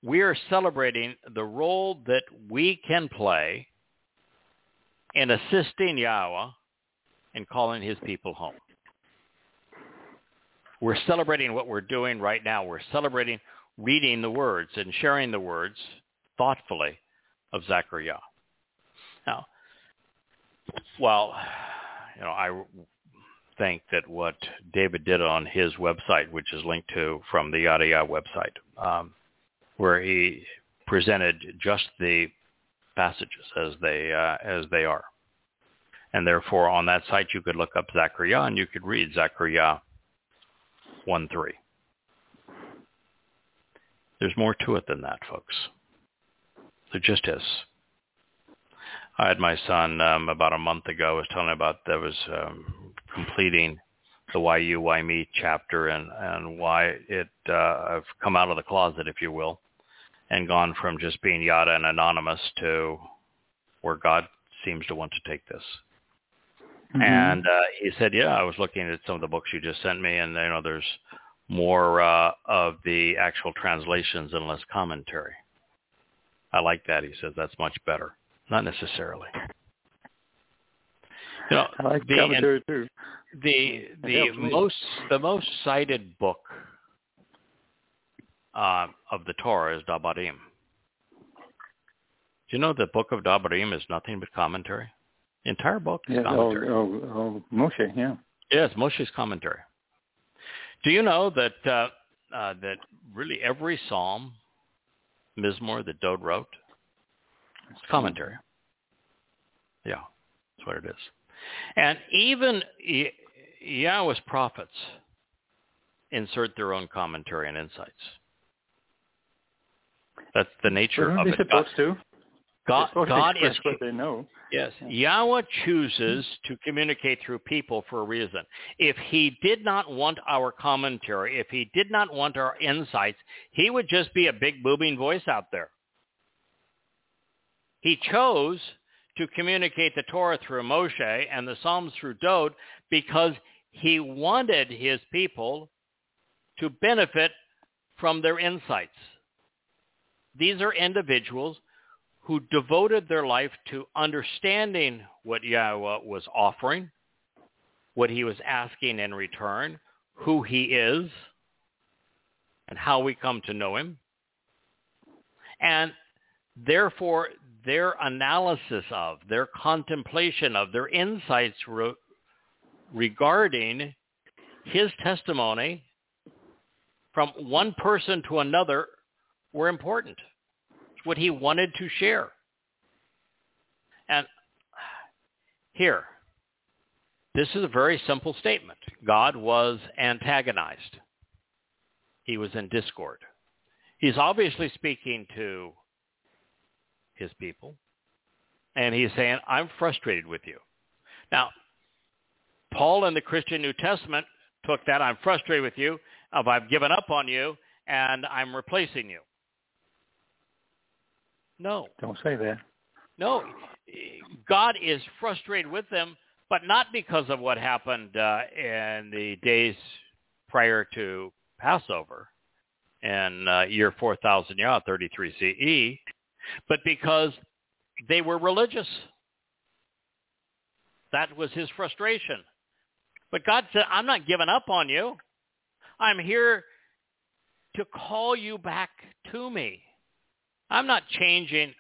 we're celebrating the role that we can play in assisting Yahweh and calling his people home. We're celebrating what we're doing right now. We're celebrating reading the words and sharing the words thoughtfully of Zechariah. Now, well, you know, I think that what David did on his website, which is linked to from the Yada Yahowah website, um, where he presented just the passages as they uh, as they are, and therefore on that site you could look up Zechariah and you could read Zechariah 1 3. There's more to it than that, folks. There just is. I had my son um, about a month ago I was telling about that was um, completing the why you why me chapter and and why it uh, I've come out of the closet, if you will, and gone from just being yada and anonymous to where God seems to want to take this. Mhm. And uh, he said, "Yeah, I was looking at some of the books you just sent me, and you know, there's more uh, of the actual translations and less commentary. I like that." He says, "That's much better." Not necessarily. You know, I like the, commentary too. the the helps me. most the most cited book uh, of the Torah is Dabarim. Do you know the book of Dabarim is nothing but commentary? The entire book is Yeah, oh, commentary. oh, oh, Moshe, yeah. Yes, Moshe's commentary. Do you know that uh, uh, that really every psalm, Mizmor that Dode wrote, it's commentary. Yeah, that's what it is. And even Yahweh's prophets insert their own commentary and insights. That's the nature of it. supposed to. God, God is what they know. Yes. Yahweh chooses to communicate through people for a reason. If he did not want our commentary, if he did not want our insights, he would just be a big booming voice out there. He chose to communicate the Torah through Moshe and the Psalms through Dode because he wanted his people to benefit from their insights. These are individuals who devoted their life to understanding what Yahweh was offering, what he was asking in return, who he is, and how we come to know him. And therefore, their analysis of, their contemplation of, their insights re- regarding his testimony from one person to another were important. It's what he wanted to share. And here, this is a very simple statement. God was antagonized. He was in discord. He's obviously speaking to his people. And he's saying, I'm frustrated with you. Now, Paul in the Christian New Testament took that, I'm frustrated with you, of I've given up on you, and I'm replacing you. No, Don't say that. no. God is frustrated with them, but not because of what happened uh, in the days prior to Passover in uh, year 4000 Yah, 33 CE, but because they were religious. That was his frustration. But God said, I'm not giving up on you. I'm here to call you back to me. I'm not changing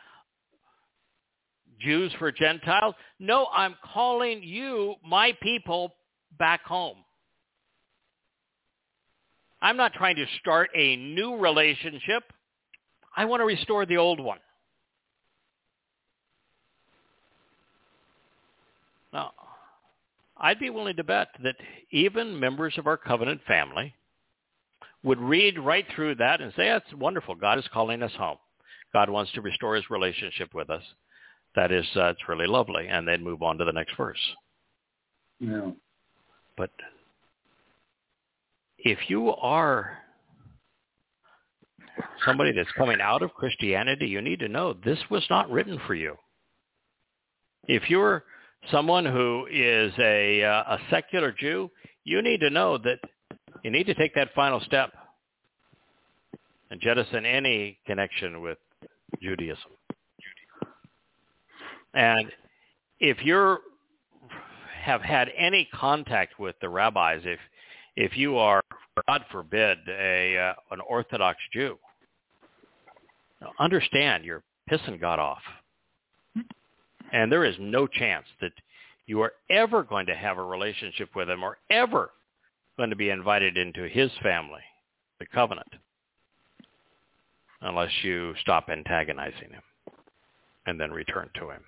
Jews for Gentiles. No, I'm calling you, my people, back home. I'm not trying to start a new relationship. I want to restore the old one. Now, I'd be willing to bet that even members of our covenant family would read right through that and say, that's wonderful. God is calling us home. God wants to restore his relationship with us. That is, uh, it's really lovely. And then move on to the next verse. Yeah. But if you are somebody that's coming out of Christianity, you need to know this was not written for you. If you're someone who is a, uh, a secular Jew, you need to know that you need to take that final step and jettison any connection with Judaism. And if you have had any contact with the rabbis, if if you are, God forbid, a uh, an Orthodox Jew, understand you're pissing God off. And there is no chance that you are ever going to have a relationship with him or ever going to be invited into his family, the covenant, unless you stop antagonizing him and then return to him.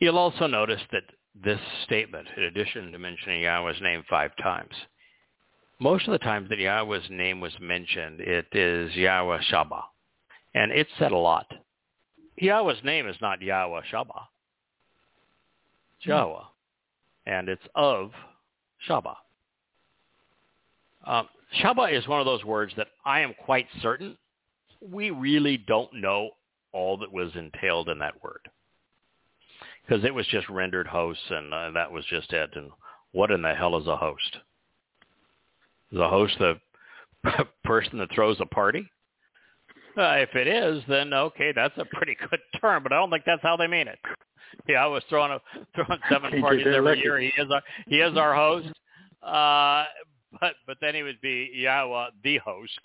You'll also notice that this statement, in addition to mentioning Yahweh's name five times, most of the times that Yahweh's name was mentioned, it is Yahweh Tsaba. And it's said a lot. Yahweh's name is not Yahweh Tsaba. It's hmm. Yahweh. And it's of Tsaba. Um, Tsaba is one of those words that I am quite certain we really don't know all that was entailed in that word. Because it was just rendered hosts, and uh, that was just it. And what in the hell is a host? Is a host the person that throws a party? Uh, if it is, then okay, that's a pretty good term, but I don't think that's how they mean it. Yeah, I was throwing a, throwing seven parties every year. He is our he is our host, uh, but but then he would be Yahweh the host,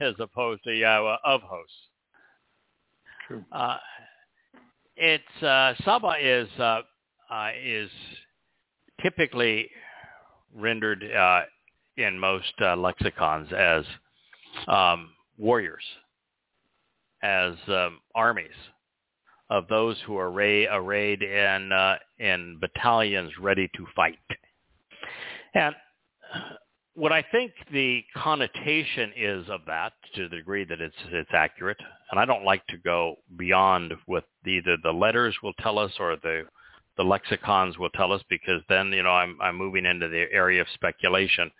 as opposed to Yahweh of hosts. True. Uh, it's uh, Saba is uh, uh, is typically rendered uh, in most uh, lexicons as um, warriors as um, armies of those who are array, arrayed in uh, in battalions ready to fight. And what I think the connotation is of that, to the degree that it's it's accurate, and I don't like to go beyond what either the letters will tell us or the the lexicons will tell us, because then you know I'm I'm moving into the area of speculation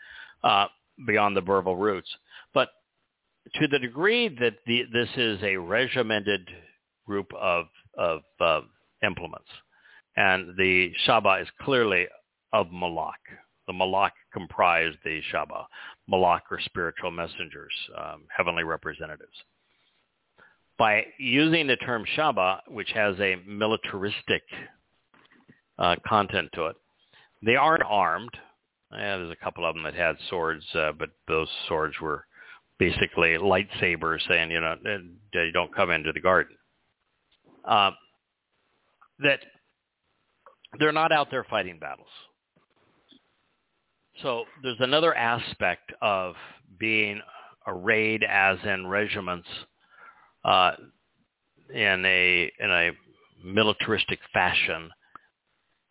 uh, beyond the verbal roots. But to the degree that the, this is a regimented group of, of uh, implements, and the Tsaba is clearly of Malak. The Malak comprise the Tsaba. Malak are spiritual messengers, um, heavenly representatives. By using the term Tsaba, which has a militaristic uh, content to it, they aren't armed. Yeah, there's a couple of them that had swords, uh, but those swords were basically lightsabers saying, you know, you don't come into the garden. Uh, that they're not out there fighting battles. So there's another aspect of being arrayed as in regiments uh, in a in a militaristic fashion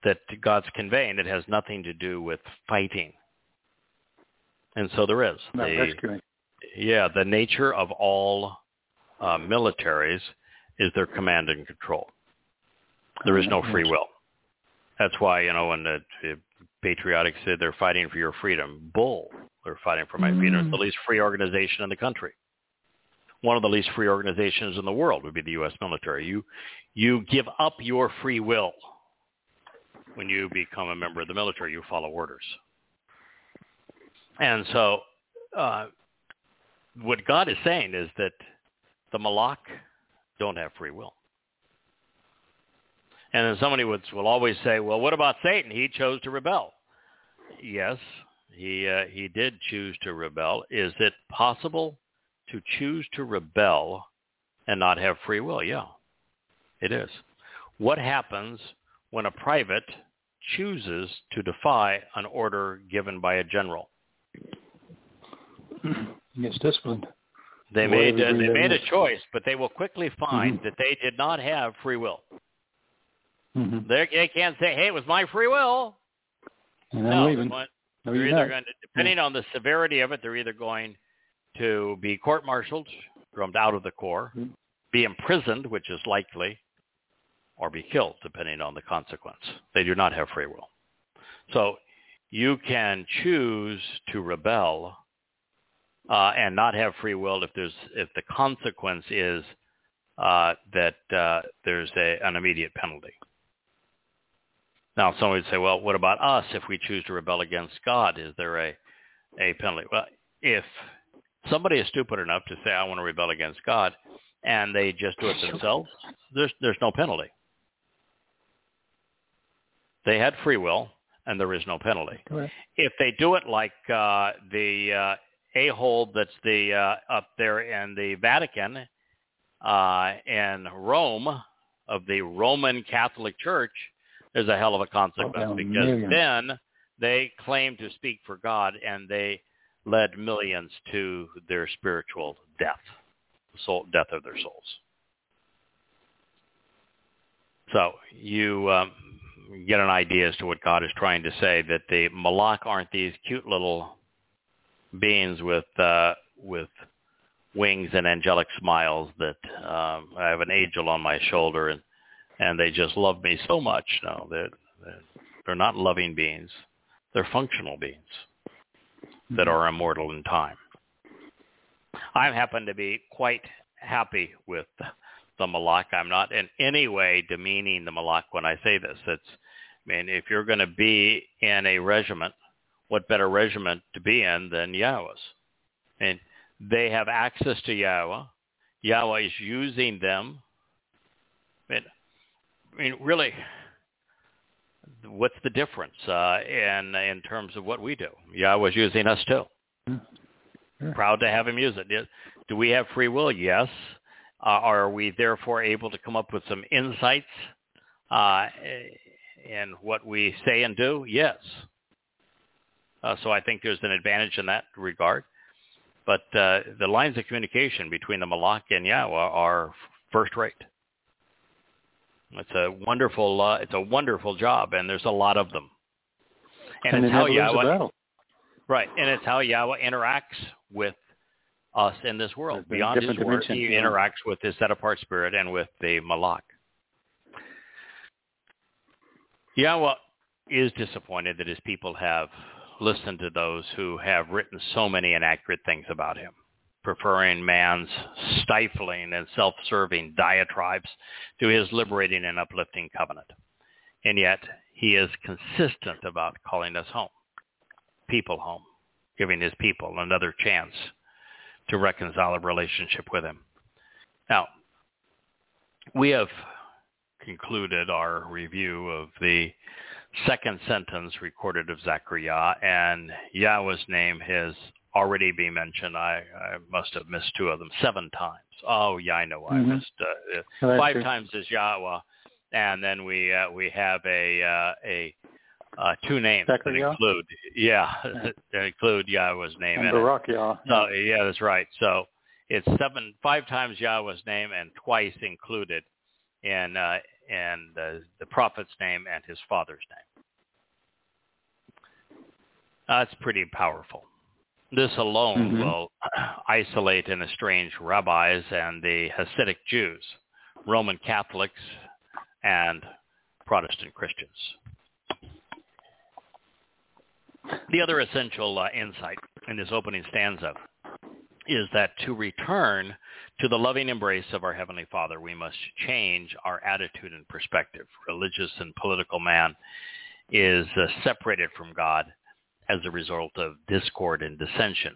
that God's conveying It has nothing to do with fighting. And so there is. No, the, yeah, the nature of all uh, militaries is their command and control. There is no free will. That's why, you know, when the, the patriotic said they're fighting for your freedom, bull. They're fighting for my freedom. It's the mm. least free organization in the country. One of the least free organizations in the world would be the U.S. military. You, you give up your free will when you become a member of the military. You follow orders. And so uh, what God is saying is that the Malak don't have free will. And then somebody would, will always say, well, what about Satan? He chose to rebel. Yes, he, uh, he did choose to rebel. Is it possible to choose to rebel and not have free will? Yeah, it is. What happens when a private chooses to defy an order given by a general? He gets disciplined. They made uh, they made a choice, but they will quickly find Mhm. that they did not have free will. Mm-hmm. They, they can't say, "Hey, it was my free will." And I'm no, leaving. No, they're either not. going to, depending on the severity of it, they're either going to be court-martialed, drummed out of the corps, Mhm. be imprisoned, which is likely, or be killed, depending on the consequence. They do not have free will. So you can choose to rebel uh, and not have free will if there's if the consequence is uh, that uh, there's a, an immediate penalty. Now, some would say, well, what about us if we choose to rebel against God? Is there a, a penalty? Well, if somebody is stupid enough to say, I want to rebel against God, and they just do it themselves, there's, there's no penalty. They had free will, and there is no penalty. Correct. If they do it like uh, the uh, a-hole that's the uh, up there in the Vatican uh, in Rome of the Roman Catholic Church, there's a hell of a consequence down because millions. then they claim to speak for God and they led millions to their spiritual death, The soul, death of their souls. So you um, get an idea as to what God is trying to say that the Malak aren't these cute little beings with uh, with wings and angelic smiles that um, I have an angel on my shoulder and and they just love me so much. No, they're they're, they're not loving beings. They're functional beings that are immortal in time. I happen to be quite happy with the Malak. I'm not in any way demeaning the Malak when I say this. It's, I mean, if you're going to be in a regiment, what better regiment to be in than Yahweh's? And they have access to Yahweh. Yahweh is using them. I mean, I mean really, what's the difference uh, in in terms of what we do? Yahweh's using us too. Proud to have him use it. Do we have free will? Yes. Uh, are we therefore able to come up with some insights uh, in what we say and do? Yes. Uh, so I think there's an advantage in that regard. But uh, the lines of communication between the Malak and Yahweh are first rate. It's a wonderful, uh, it's a wonderful job, and there's a lot of them. And, And it's how never lose a Yahweh, right? And it's how Yahweh interacts with us in this world. There's Beyond his dimension, he yeah. interacts with his set-apart spirit and with the Malak. Yahweh is disappointed that his people have listened to those who have written so many inaccurate things about him, preferring man's stifling and self-serving diatribes to his liberating and uplifting covenant. And yet he is consistent about calling us home, people home, giving his people another chance to reconcile a relationship with him. Now, we have concluded our review of the second sentence recorded of Zechariah, and Yahweh's name has already been mentioned. I, I must have missed two of them, seven times. Oh, yeah, I know I Mhm. missed. Uh, five true. times is Yahweh, and then we uh, we have a uh, a uh, two names that include yeah that include Yahweh's name And. Barak, yeah. So yeah, that's right. So it's seven, five times Yahweh's name and twice included in uh, in the, the prophet's name and his father's name. That's pretty powerful. This alone Mhm. will isolate and estrange rabbis and the Hasidic Jews, Roman Catholics, and Protestant Christians. The other essential uh, insight in this opening stanza is that to return to the loving embrace of our Heavenly Father, we must change our attitude and perspective. Religious and political man is uh, separated from God as a result of discord and dissension.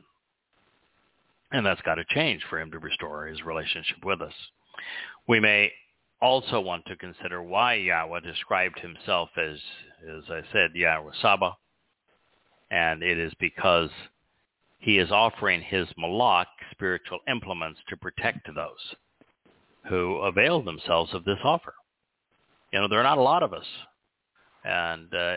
And that's got to change for him to restore his relationship with us. We may also want to consider why Yahweh described himself as, as I said, Yahweh Saba. And it is because he is offering his malak spiritual implements to protect those who avail themselves of this offer. You know, there are not a lot of us. And uh,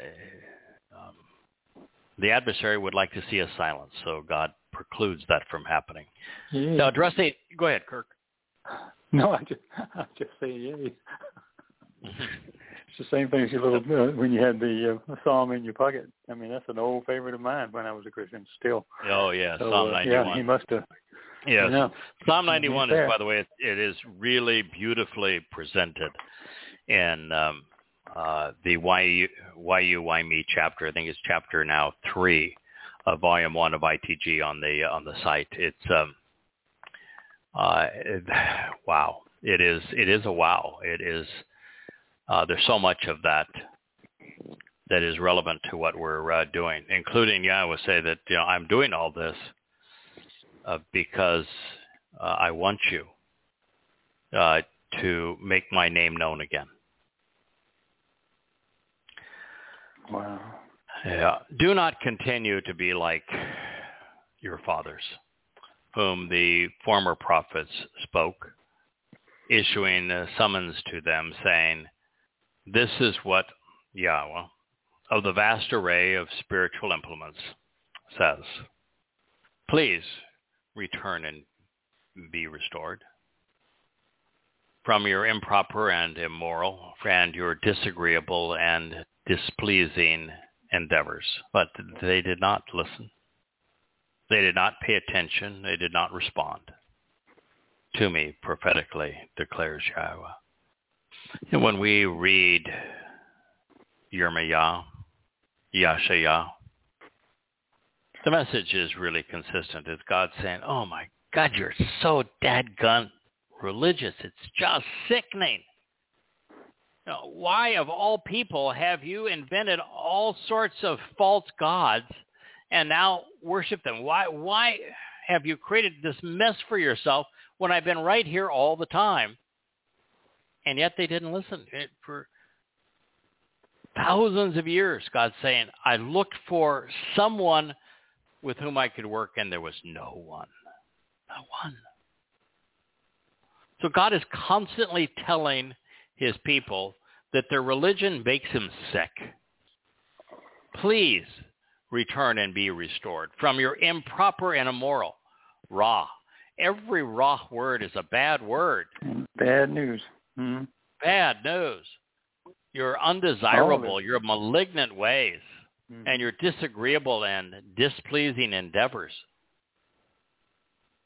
um, the adversary would like to see us silenced, so God precludes that from happening. Yeah. Now, addressing, go ahead, Kirk. No, I just, I just say yay. it's the same thing as your little uh, when you had the uh, psalm in your pocket. I mean, that's an old favorite of mine when I was a Christian. Still. Oh yeah, So, Psalm uh, 91. yeah, he must have. Yes. Yeah. Psalm 91 is, by the way, it, it is really beautifully presented in um, uh, the why you, why you, why me chapter. I think it's chapter now three of volume one of ITG on the on the site. It's um, uh, it, wow. It is it is a wow. It is. Uh, there's so much of that that is relevant to what we're uh, doing, including yeah, I would say that you know I'm doing all this uh, because uh, I want you uh, to make my name known again. Wow. Yeah. Do not continue to be like your fathers, whom the former prophets spoke, issuing a summons to them, saying, This is what Yahweh, of the vast array of spiritual implements, says. Please return and be restored from your improper and immoral and your disagreeable and displeasing endeavors. But they did not listen. They did not pay attention. They did not respond to me prophetically, declares Yahweh. And when we read Yirmiyah, Yashayah, the message is really consistent. It's God saying, oh my God, you're so dadgun religious. It's just sickening. Know, why of all people have you invented all sorts of false gods and now worship them? Why why have you created this mess for yourself when I've been right here all the time? And yet they didn't listen. It, for thousands of years, God's saying, I looked for someone with whom I could work, and there was no one. No one. So God is constantly telling his people that their religion makes him sick. Please return and be restored from your improper and immoral. Raw. Every raw word is a bad word. Bad news. Hmm Bad news. Your undesirable, your malignant ways, and your disagreeable and displeasing endeavors.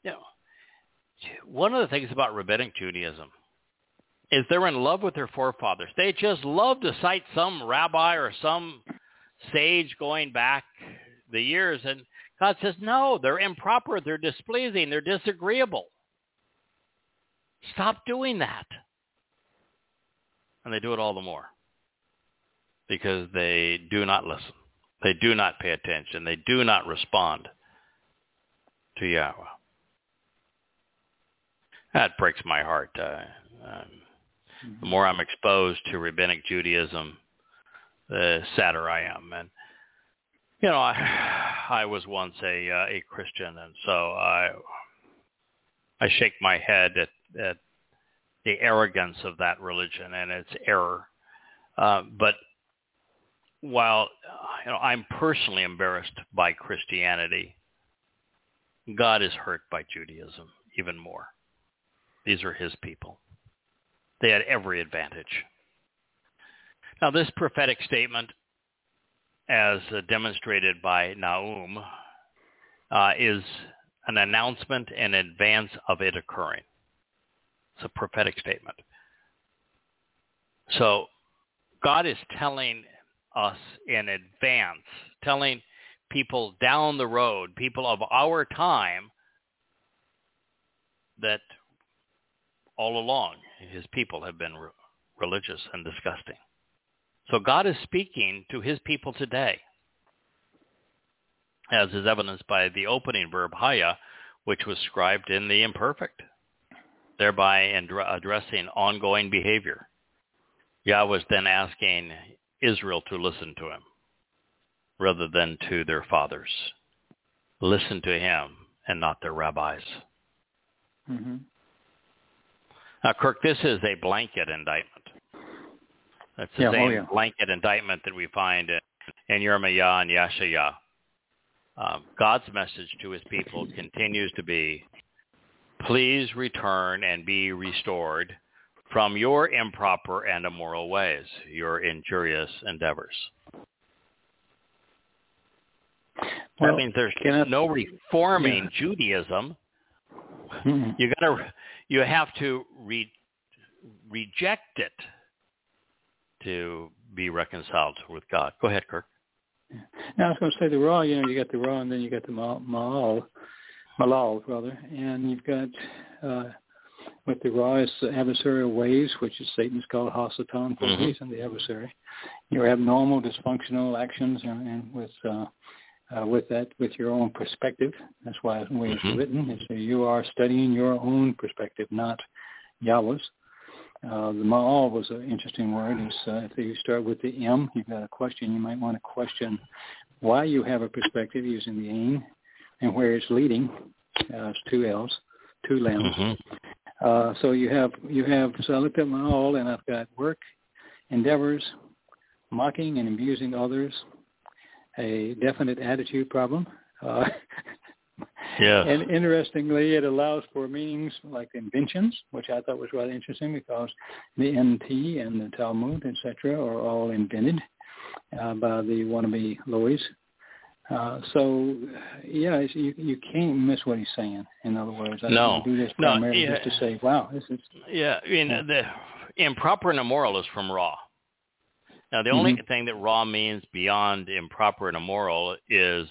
You know, one of the things about rabbinic Judaism is they're in love with their forefathers. They just love to cite some rabbi or some sage going back the years. And God says, no, they're improper. They're displeasing. They're disagreeable. Stop doing that. And they do it all the more because they do not listen. They do not pay attention. They do not respond to Yahweh. That breaks my heart. Uh, um, the more I'm exposed to rabbinic Judaism, the sadder I am. And you know, I, I was once a uh, a Christian, and so I I shake my head at, at the arrogance of that religion and its error. Uh, but while you know I'm personally embarrassed by Christianity, God is hurt by Judaism even more. These are his people. They had every advantage. Now, this prophetic statement, as demonstrated by Nahum, uh, is an announcement in advance of it occurring. It's a prophetic statement. So God is telling us in advance, telling people down the road, people of our time, that all along his people have been re- religious and disgusting. So God is speaking to his people today, as is evidenced by the opening verb haya, which was scribed in the imperfect, thereby addressing ongoing behavior. Yah was then asking Israel to listen to him rather than to their fathers. listen to him and not their rabbis. Mm-hmm. Now, Kirk, this is a blanket indictment. That's the Yeah, oh, same yeah. blanket indictment that we find in, in and Yeshayah. Um, God's message to his people continues to be, please return and be restored from your improper and immoral ways, your injurious endeavors. Well, that means there's I- no reforming yeah. Judaism. Mhm. You gotta, you have to re, reject it to be reconciled with God. Go ahead, Kirk. Now I was going to say the raw. You know, you got the raw, and then you got the ma- ma'al, malal rather, and you've got uh, with the raw is the adversarial ways, which is Satan's called Hasatan for Mhm. a reason, the adversary. Your abnormal, dysfunctional actions, and, and with uh, uh, with that, with your own perspective. That's why the way it's Mhm. written is you are studying your own perspective, not Yahweh's. Uh, the ma'al was an interesting word. Is uh, if you start with the M, you've got a question. You might want to question why you have a perspective using the ain and where it's leading. Uh, it's two L's, two lambs. Mhm. Uh, so you have you have. So I looked at ma'al, and I've got work, endeavors, mocking and abusing others, a definite attitude problem. Uh, Yes. and interestingly, it allows for meanings like inventions, which I thought was rather interesting because the NT and the Talmud, etc., are all invented uh, by the wannabe Lois. Uh, so, yeah, you you can't miss what he's saying. In other words, I No. do this No, primarily yeah. just to say, "Wow, this is." Yeah, I mean, Yeah. the improper and immoral is from raw. Now, the only Mhm. thing that raw means beyond improper and immoral is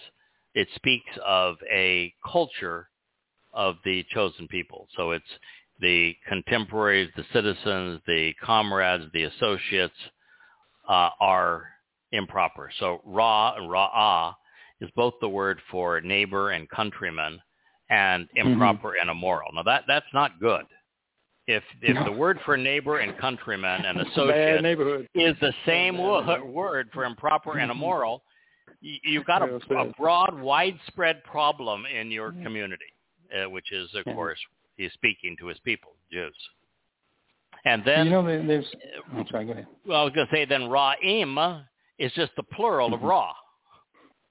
it speaks of a culture of the chosen people. So it's the contemporaries, the citizens, the comrades, the associates uh, are improper. So ra and ra'ah is both the word for neighbor and countryman and improper and immoral. Now that that's not good. If if No. the word for neighbor and countryman and associate is the same wo- word for improper and Mhm. immoral, you've got a, a broad, widespread problem in your community, uh, which is, of Yeah. course, he's speaking to his people, Jews. And then, you know, there's. I'm sorry. Go ahead. well, I was going to say then ra'im is just the plural of Mhm. ra,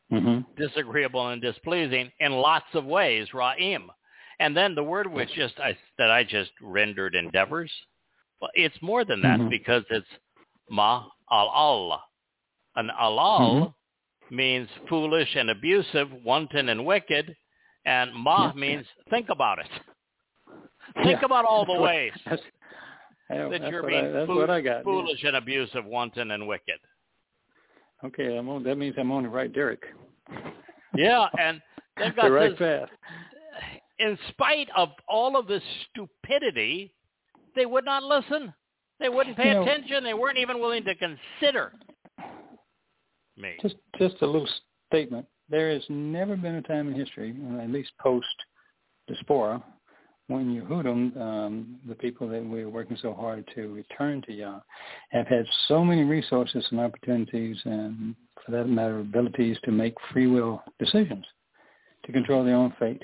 hmm disagreeable and displeasing in lots of ways, ra'im. And then the word which just I, that I just rendered endeavors, well, it's more than that Mhm. because it's ma al al. An alal Mhm. means foolish and abusive, wanton and wicked, and ma Yeah. means think about it. Think Yeah. about all the ways that you're being I, that's fool- what I got. yeah. foolish and abusive, wanton and wicked. Okay, I'm on, that means I'm on the right Derek. Yeah, and then the right says, path. in spite of all of this stupidity, they would not listen. They wouldn't pay You know- attention. They weren't even willing to consider me. Just just a little statement. There has never been a time in history, at least post diaspora, when Yehudim, um, the people that we are working so hard to return to Yah, have had so many resources and opportunities, and for that matter, abilities to make free will decisions to control their own fate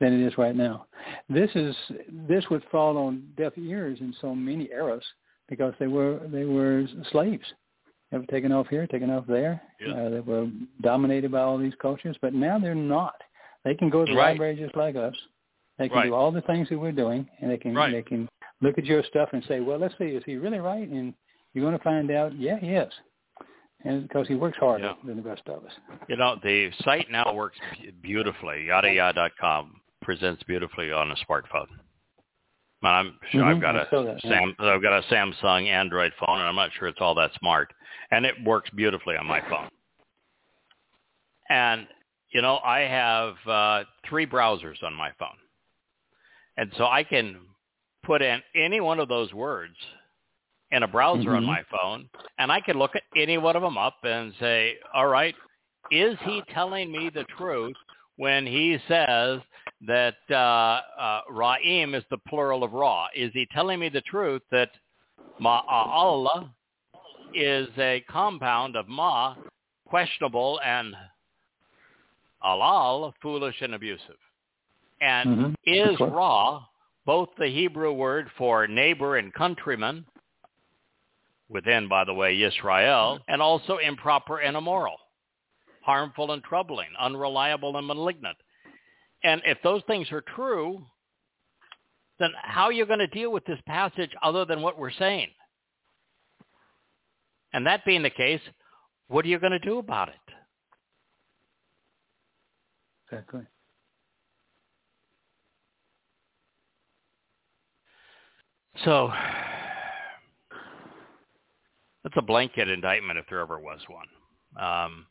than it is right now. This is this would fall on deaf ears in so many eras because they were they were slaves. They were taken off here, taken off there. Yeah. Uh, they were dominated by all these cultures, but now they're not. They can go to the Right. library just like us. They can Right. do all the things that we're doing, and they can Right. they can look at your stuff and say, "Well, let's see, is he really right?" And you're going to find out, yeah, he is, and because he works harder Yeah. than the rest of us. You know, the site now works beautifully. yadayah.com presents beautifully on a smartphone. I'm sure I've Mhm, got a that, yeah. Sam, I've got a Samsung Android phone, and I'm not sure it's all that smart, and it works beautifully on my phone. And you know, I have uh, three browsers on my phone, and so I can put in any one of those words in a browser on Mhm. my phone, and I can look at any one of them up and say, "All right, is he telling me the truth when he says that uh, uh, Ra'im is the plural of Ra? Is he telling me the truth that Ma'al is a compound of Ma, questionable and alal, foolish and abusive. And Mhm. is right. ra both the Hebrew word for neighbor and countryman, within, by the way, Yisrael, and also improper and immoral, harmful and troubling, unreliable and malignant. And if those things are true, then how are you going to deal with this passage other than what we're saying? And that being the case, what are you going to do about it? Exactly. So that's a blanket indictment if there ever was one. Um,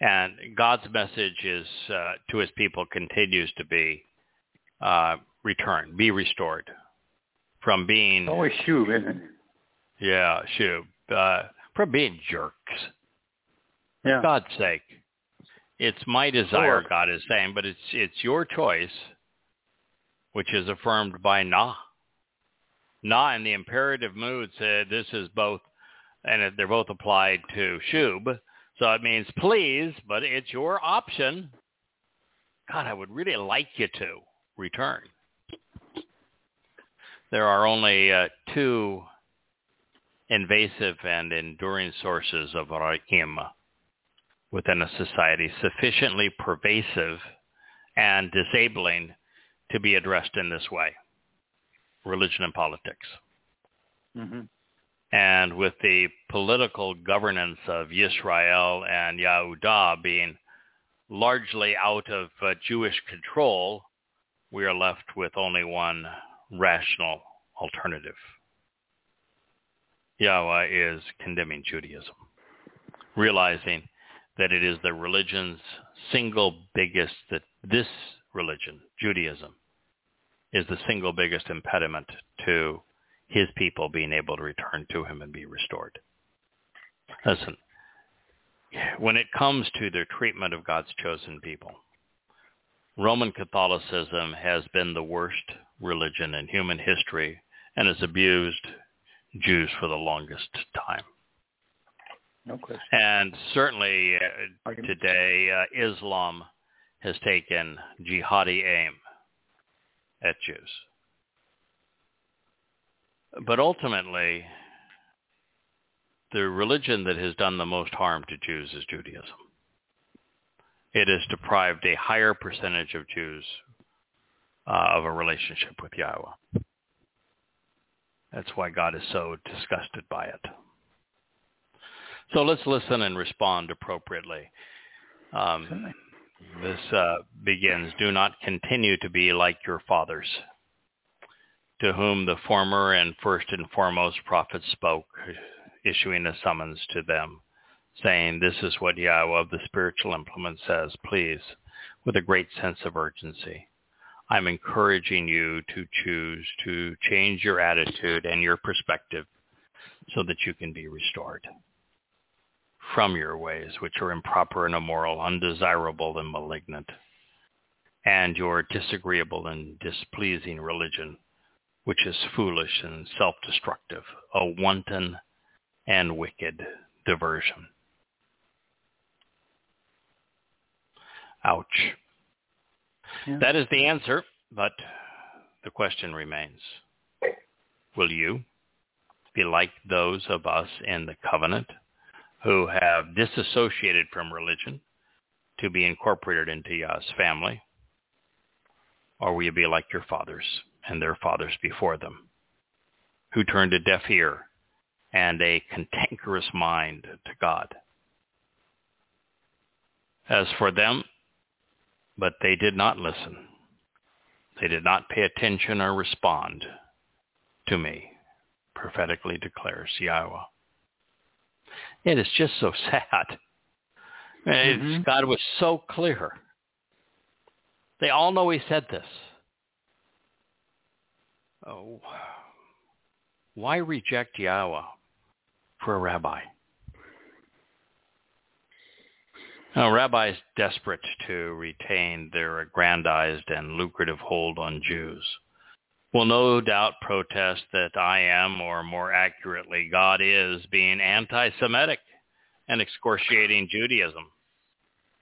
and God's message is uh, to his people continues to be uh, return, be restored from being, Always shoe, isn't it? yeah, shoo, uh, from being jerks. Yeah. God's sake. It's my desire, Sure. God is saying, but it's it's your choice, which is affirmed by Na. Na in the imperative mood said this is both, and they're both applied to Shub. So it means please, but it's your option. God, I would really like you to return. There are only uh, two invasive and enduring sources of Ra'im within a society sufficiently pervasive and disabling to be addressed in this way. Religion and politics. hmm And with the political governance of Yisrael and Yahudah being largely out of uh, Jewish control, we are left with only one rational alternative. Yahweh is condemning Judaism, realizing that it is the religion's single biggest, that this religion, Judaism, is the single biggest impediment to his people being able to return to him and be restored. Listen, when it comes to their treatment of God's chosen people, Roman Catholicism has been the worst religion in human history and has abused Jews for the longest time. No question. And certainly uh, today, uh, Islam has taken jihadi aim at Jews. But ultimately, the religion that has done the most harm to Jews is Judaism. It has deprived a higher percentage of Jews uh, of a relationship with Yahweh. That's why God is so disgusted by it. So let's listen and respond appropriately. Um. This uh, begins, do not continue to be like your fathers, to whom the former and first and foremost prophets spoke, issuing a summons to them, saying, this is what Yahweh of the spiritual implement says, please, with a great sense of urgency. I'm encouraging you to choose to change your attitude and your perspective so that you can be restored from your ways, which are improper and immoral, undesirable and malignant, and your disagreeable and displeasing religion, which is foolish and self-destructive, a wanton and wicked diversion. Ouch. Yeah. That is the answer, but the question remains. Will you be like those of us in the covenant who have disassociated from religion to be incorporated into Yah's family? Or will you be like your fathers and their fathers before them, who turned a deaf ear and a cantankerous mind to God? As for them, but they did not listen. They did not pay attention or respond to me, prophetically declares Yahweh. It is just so sad. It's- Mhm. God was so clear. They all know he said this. Oh, why reject Yahweh for a rabbi? Now, rabbis desperate to retain their aggrandized and lucrative hold on Jews will no doubt protest that I am, or more accurately, God is, being anti-Semitic and excoriating Judaism.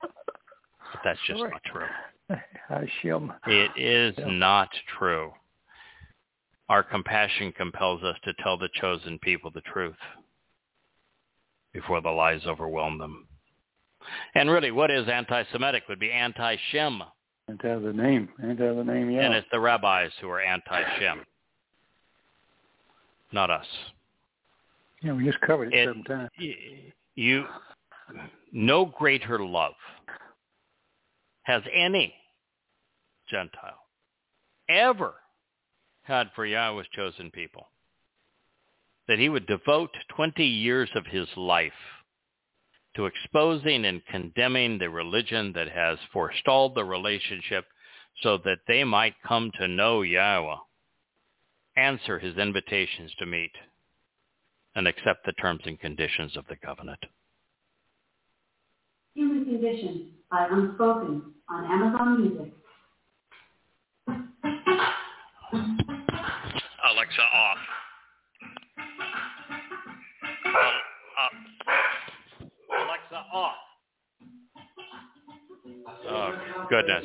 But that's just Sorry. not true. Hashem. It is Yeah. not true. Our compassion compels us to tell the chosen people the truth before the lies overwhelm them. And really, what is anti-Semitic would be anti-Shem, And tell the name. And tell the name, yeah. and it's the rabbis who are anti-Shem, not us. yeah, we just covered it, It- seven times. Y- You, no greater love has any Gentile ever had for Yahweh's chosen people. That he would devote 20 years of his life to exposing and condemning the religion that has forestalled the relationship so that they might come to know Yahweh, answer his invitations to meet, and accept the terms and conditions of the covenant. Human Condition by Unspoken on Amazon Music. Alexa off. Uh, Alexa off. Oh, goodness.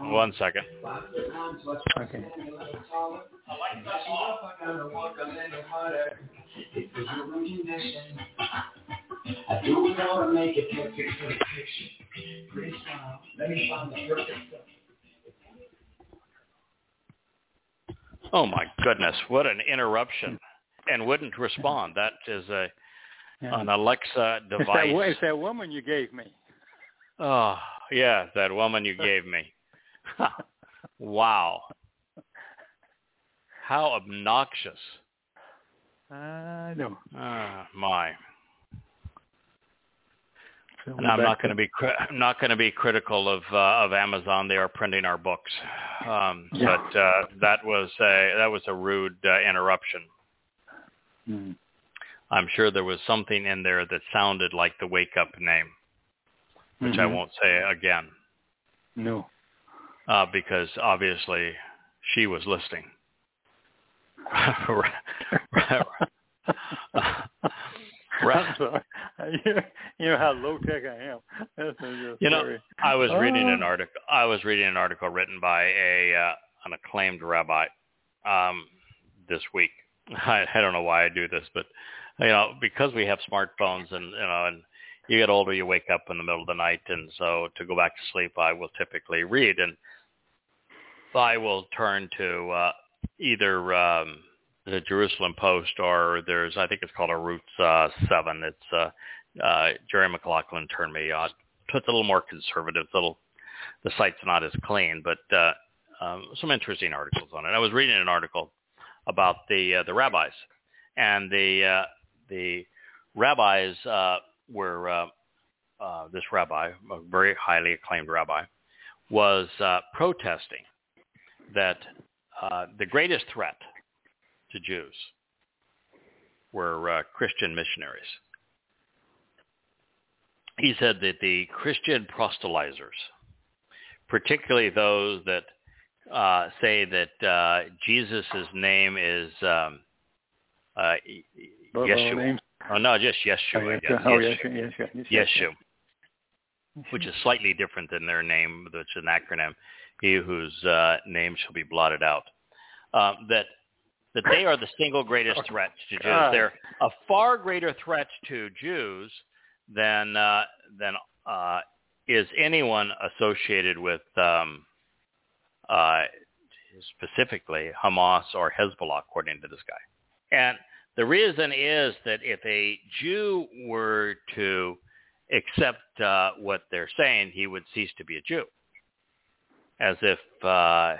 One second. Okay. I do want to make it perfect for the picture. Pretty smile. Let me find the perfect stuff. Oh my goodness, what an interruption. And wouldn't respond. That is a Yeah. an Alexa It's that, device. it's that woman you gave me. Oh, yeah, that woman you gave me. wow. How obnoxious. I know. Ah, my. So And I'm not going to be cri- I'm not going to be critical of uh, of Amazon. They are printing our books, um, Yeah. but uh, that was a that was a rude uh, interruption. Mm. I'm sure there was something in there that sounded like the wake up name, which I Mhm. won't say again No. uh, because obviously she was listening. I'm sorry. You, you know how low tech I am. This is just You know, I was reading an Oh. article. I was reading an article written by a uh, an acclaimed rabbi um, this week. I, I don't know why I do this, but you know, because we have smartphones and you know, and you get older, you wake up in the middle of the night, and so to go back to sleep, I will typically read, and I will turn to uh, either um, the Jerusalem Post or there's I think it's called Arutz uh, Seven. It's uh, uh, Jerry McLaughlin turned me on. It's a little more conservative. Little the site's not as clean, but uh, um, some interesting articles on it. I was reading an article about the uh, the rabbis, and the uh, the rabbis uh, were uh, uh, this rabbi, a very highly acclaimed rabbi, was uh, protesting that uh, the greatest threat to Jews were Christian missionaries. He said that the Christian proselytizers, particularly those that uh, say that uh, Jesus' name is um, uh, Yeshua. Oh, no, just Yeshua, Oh, yes, oh, yes, yes, yes, yes, Yeshu, which is slightly different than their name, which is an acronym. He whose uh, name shall be blotted out. Um, that that they are the single greatest threat to Jews. God. They're a far greater threat to Jews than uh, than uh, is anyone associated with um, uh, specifically Hamas or Hezbollah, according to this guy. And the reason is that if a Jew were to accept uh, what they're saying, he would cease to be a Jew, as if uh,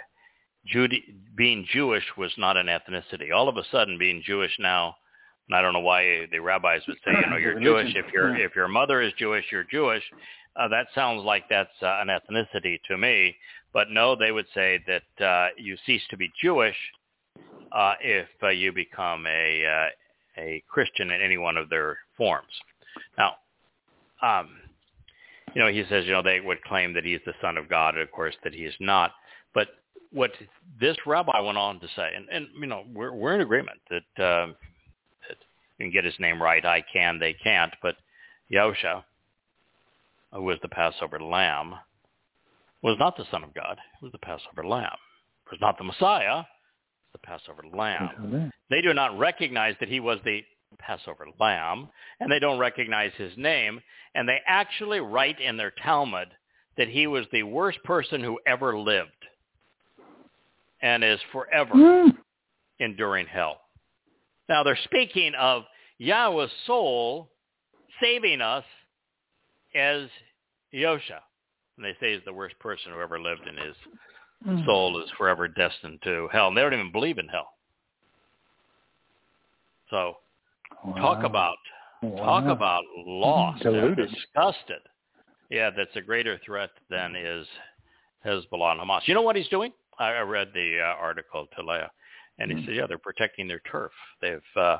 being Jewish was not an ethnicity. All of a sudden, being Jewish now, and I don't know why the rabbis would say, you know, you're Jewish. If your if your mother is Jewish, you're Jewish. Uh, that sounds like that's uh, an ethnicity to me. But no, they would say that uh, you cease to be Jewish uh, if uh, you become a uh, a Christian in any one of their forms. Now, um, you know, he says, you know, they would claim that he is the Son of God, and of course that he is not. But what this rabbi went on to say, and, and you know, we're we're in agreement that um, that you can get his name right. I can, they can't. But Yosha, who was the Passover lamb, was not the Son of God. He was the Passover lamb. It was not the Messiah. The Passover lamb. They do not recognize that he was the Passover lamb, and they don't recognize his name, and they actually write in their Talmud that he was the worst person who ever lived and is forever Mm. enduring hell. Now they're speaking of Yahweh's soul saving us as Yosha. And they say he's the worst person who ever lived and his Mm. soul is forever destined to hell. And they don't even believe in hell. So talk Wow. about talk about lost and Deluded. disgusted. Yeah, that's a greater threat than is Hezbollah and Hamas. You know what he's doing? I, I read the uh, article to Leah, and he Mm. said, yeah, they're protecting their turf. They've uh,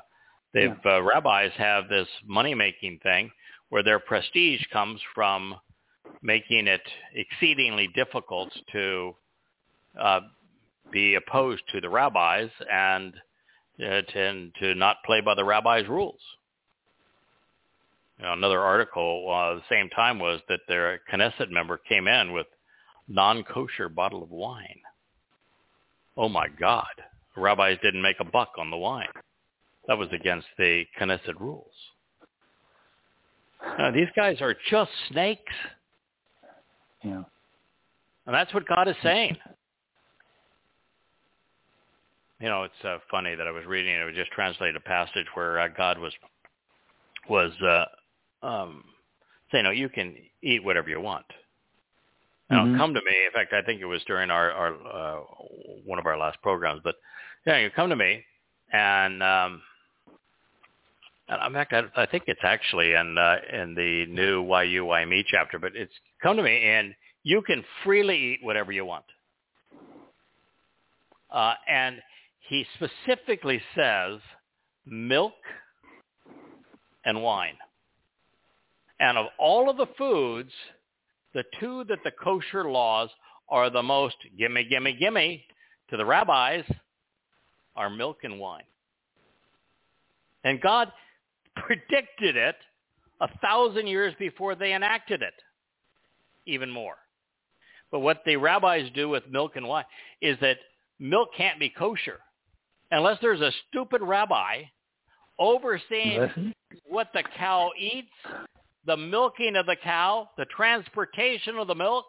they've uh, rabbis have this money making thing where their prestige comes from making it exceedingly difficult to uh, be opposed to the rabbis and uh, to, to not play by the rabbis' rules. You know, another article uh, at the same time was that their Knesset member came in with non-kosher bottle of wine. Oh my God! The rabbis didn't make a buck on the wine. That was against the Knesset rules. Now, these guys are just snakes, Yeah. and that's what God is saying. You know, it's uh, funny that I was reading. And it was just translated a passage where uh, God was was uh, um, saying, "No, you can eat whatever you want." Now, Mhm. come to me. In fact, I think it was during our, our uh, one of our last programs. But yeah, you come to me, and um, and in fact, I, I think it's actually in uh, in the new Why You Why Me chapter. But it's come to me, and you can freely eat whatever you want. Uh, and he specifically says milk and wine. And of all of the foods, the two that the kosher laws are the most gimme, gimme, gimme to the rabbis are milk and wine. And God predicted it a thousand years before they enacted it, even more. But what the rabbis do with milk and wine is that milk can't be kosher unless there's a stupid rabbi overseeing Listen. what the cow eats, the milking of the cow, the transportation of the milk,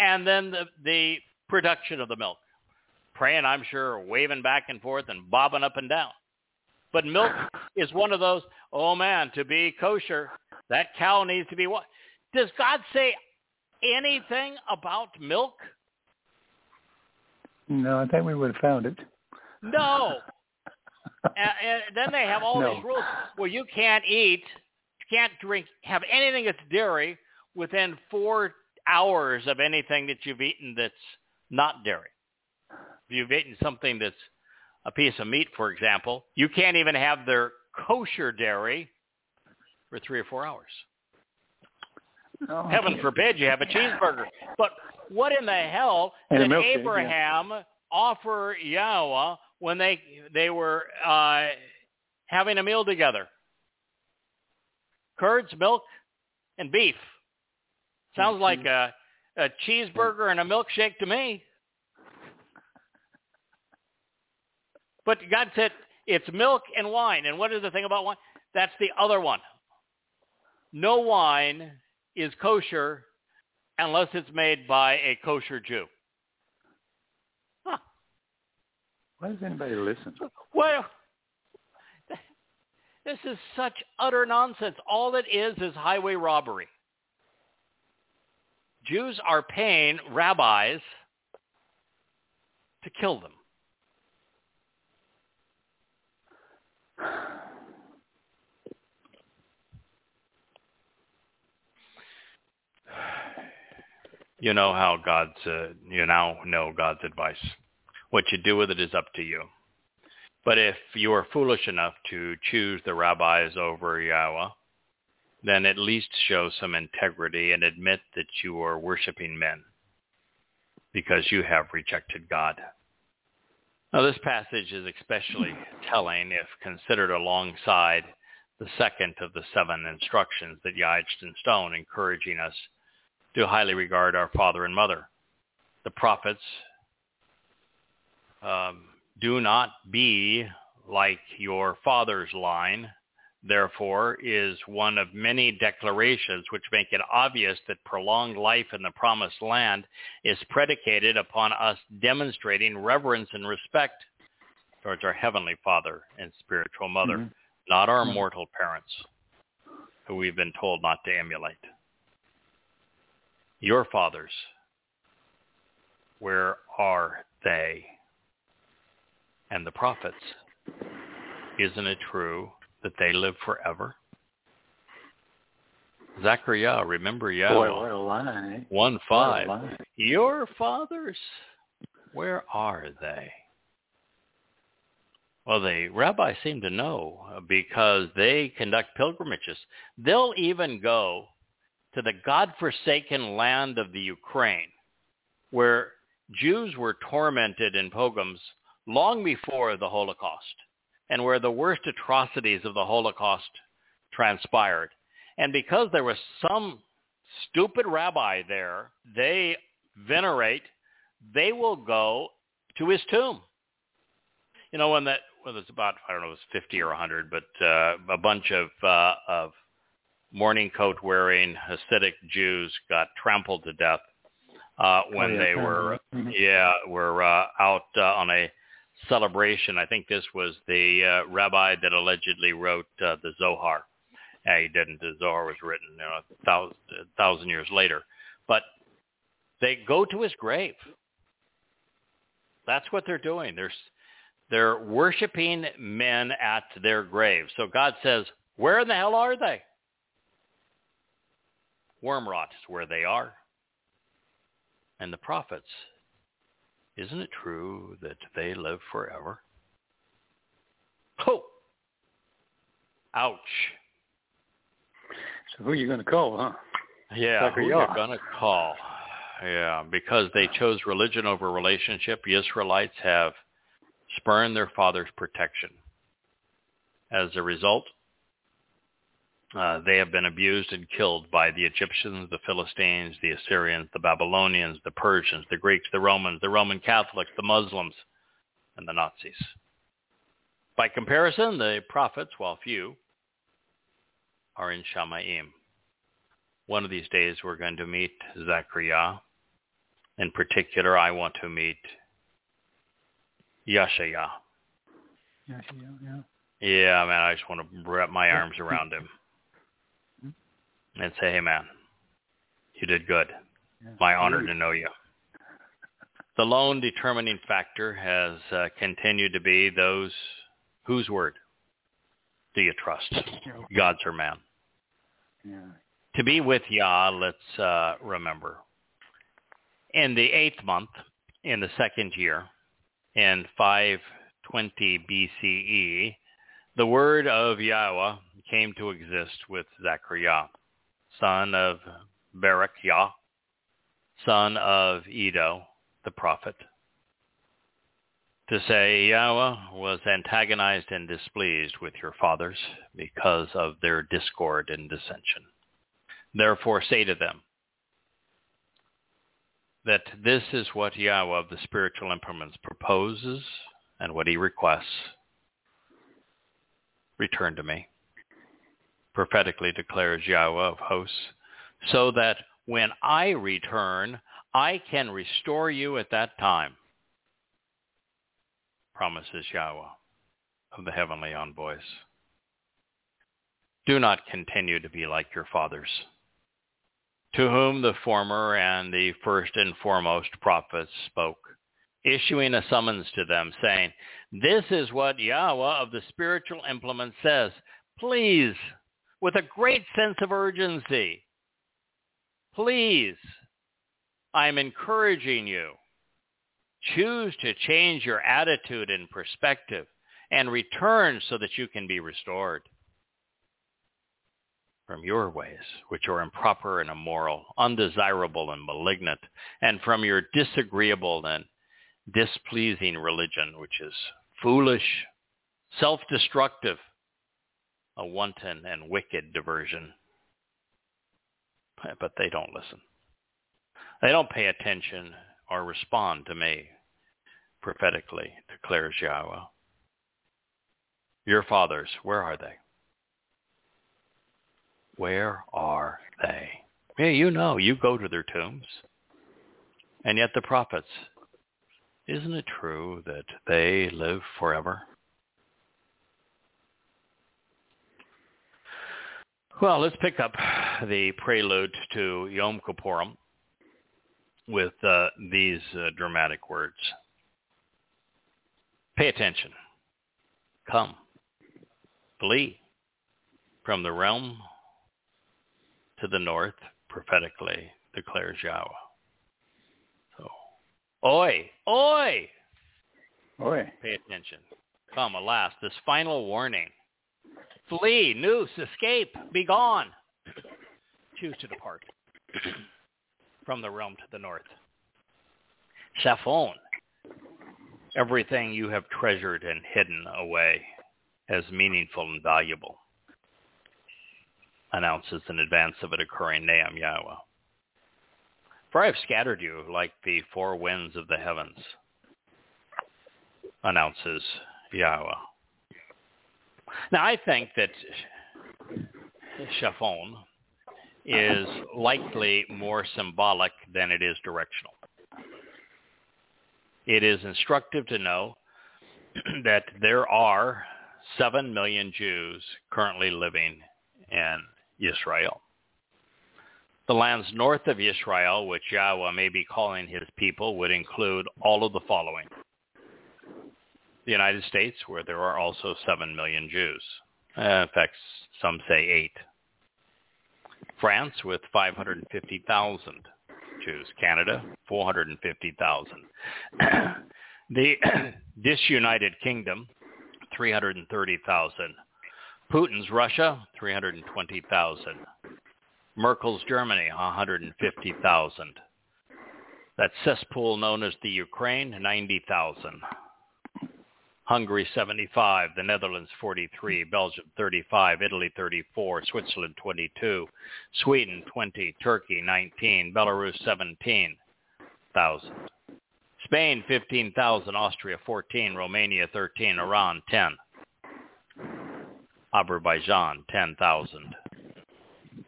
and then the, the production of the milk. Praying, I'm sure, waving back and forth and bobbing up and down. But milk is one of those, oh man, to be kosher, that cow needs to be what? Does God say anything about milk? No, I think we would have found it. No. and, and then they have all No. these rules. where you can't eat, you can't drink, have anything that's dairy within four hours of anything that you've eaten that's not dairy. If you've eaten something that's a piece of meat, for example, you can't even have their kosher dairy for three or four hours. Heaven forbid you have a cheeseburger. But what in the hell And did milkshake, yeah. Abraham offer Yahweh when they they were uh, having a meal together? Curds, milk, and beef. Sounds like a, a cheeseburger and a milkshake to me. But God said it's milk and wine. And what is the thing about wine? That's the other one. No wine is kosher unless it's made by a kosher Jew. Huh. Why does anybody listen? Well, this is such utter nonsense. All it is is highway robbery. Jews are paying rabbis to kill them. You know how God's, uh, you now know God's advice. What you do with it is up to you. But if you are foolish enough to choose the rabbis over Yahweh, then at least show some integrity and admit that you are worshiping men because you have rejected God. Now this passage is especially telling if considered alongside the second of the seven instructions that Yah stone, encouraging us to highly regard our father and mother the prophets, um, do not be like your father's line, therefore, is one of many declarations which make it obvious that prolonged life in the promised land is predicated upon us demonstrating reverence and respect towards our heavenly father and spiritual mother, Mhm. not our Mhm. mortal parents, who we've been told not to emulate. Your fathers, where are they? And the prophets, isn't it true that they live forever? Zechariah, remember Yahweh, what a line, eh? 1 5. line. Your fathers, where are they? Well, the rabbis seem to know because they conduct pilgrimages. They'll even go to the God-forsaken land of the Ukraine, where Jews were tormented in pogroms long before the Holocaust, and where the worst atrocities of the Holocaust transpired. And because there was some stupid rabbi there, they venerate, they will go to his tomb. You know, when that, well, it's about, I don't know, it was 50 or 100, but uh, a bunch of, uh, of morning coat wearing Hasidic Jews got trampled to death uh, when Oh, yeah, they were, mhm. yeah, were uh, out uh, on a celebration. I think this was the uh, rabbi that allegedly wrote uh, the Zohar. Uh, he didn't. The Zohar was written you know, a thousand, a thousand years later. But they go to his grave. That's what they're doing. They're they're worshiping men at their grave. So God says, where in the hell are they? Worm rot is where they are. And the prophets, isn't it true that they live forever? Oh! Ouch. So who are you going to call, huh? Yeah, who Zechariah. you're gonna call? Yeah, because they chose religion over relationship. The Israelites have spurned their father's protection. As a result, uh, they have been abused and killed by the Egyptians, the Philistines, the Assyrians, the Babylonians, the Persians, the Greeks, the Romans, the Roman Catholics, the Muslims, and the Nazis. By comparison, the prophets, while few, are in Shamaim. One of these days we're going to meet Zechariah. In particular, I want to meet Yashaya. Yeah, yeah, yeah. Yeah, man, I just want to wrap my arms around him and say, hey, man, you did good. yeah. My honor to know you. The lone determining factor has uh, continued to be those whose word do you trust, God's or man? Yeah. To be with Yah, let's uh, remember. In the eighth month, in the second year, in 520 BCE, the word of Yahweh came to exist with Zechariah, son of Berechiah, son of Iddo, the prophet, to say Yahweh was antagonized and displeased with your fathers because of their discord and dissension. Therefore say to them that this is what Yahweh of the spiritual implements proposes and what he requests. Return to me, prophetically declares Yahweh of hosts, so that when I return, I can restore you at that time, promises Yahweh of the heavenly envoys. Do not continue to be like your fathers, to whom the former and the first and foremost prophets spoke, issuing a summons to them, saying, This is what Yahweh of the spiritual implement says. Please, with a great sense of urgency, please, I'm encouraging you. Choose to change your attitude and perspective and return so that you can be restored from your ways, which are improper and immoral, undesirable and malignant, and from your disagreeable and displeasing religion, which is foolish, self-destructive, a wanton and wicked diversion. But they don't listen. They don't pay attention or respond to me prophetically, declares Yahweh. Your fathers, where are they? Where are they? You know, you go to their tombs. And yet the prophets, isn't it true that they live forever? Well, let's pick up the prelude to Yom Kippurim with uh, these uh, dramatic words. Pay attention. Come. Flee from the realm to the north, prophetically declares Yahweh. So, oi, oi! Oi. Pay attention. Come, alas, this final warning. Flee, noose, escape, be gone. Choose to depart from the realm to the north. Saphon, everything you have treasured and hidden away as meaningful and valuable, announces in advance of it occurring Naam Yahweh. For I have scattered you like the four winds of the heavens, announces Yahweh. Now I think that Shafon is likely more symbolic than it is directional. It is instructive to know that there are 7 million Jews currently living in Israel. The lands north of Israel, which Yahweh may be calling his people, would include all of the following. The United States, where there are also 7 million Jews. Uh, in fact, some say 8. France with 550,000 Jews. Canada, 450,000. the disunited kingdom, 330,000. Putin's Russia, 320,000. Merkel's Germany, 150,000. That cesspool known as the Ukraine, 90,000. Hungary 75, the Netherlands 43, Belgium 35, Italy 34, Switzerland 22, Sweden 20, Turkey 19, Belarus 17,000. Spain 15,000, Austria 14, Romania 13, Iran 10. Azerbaijan 10,000.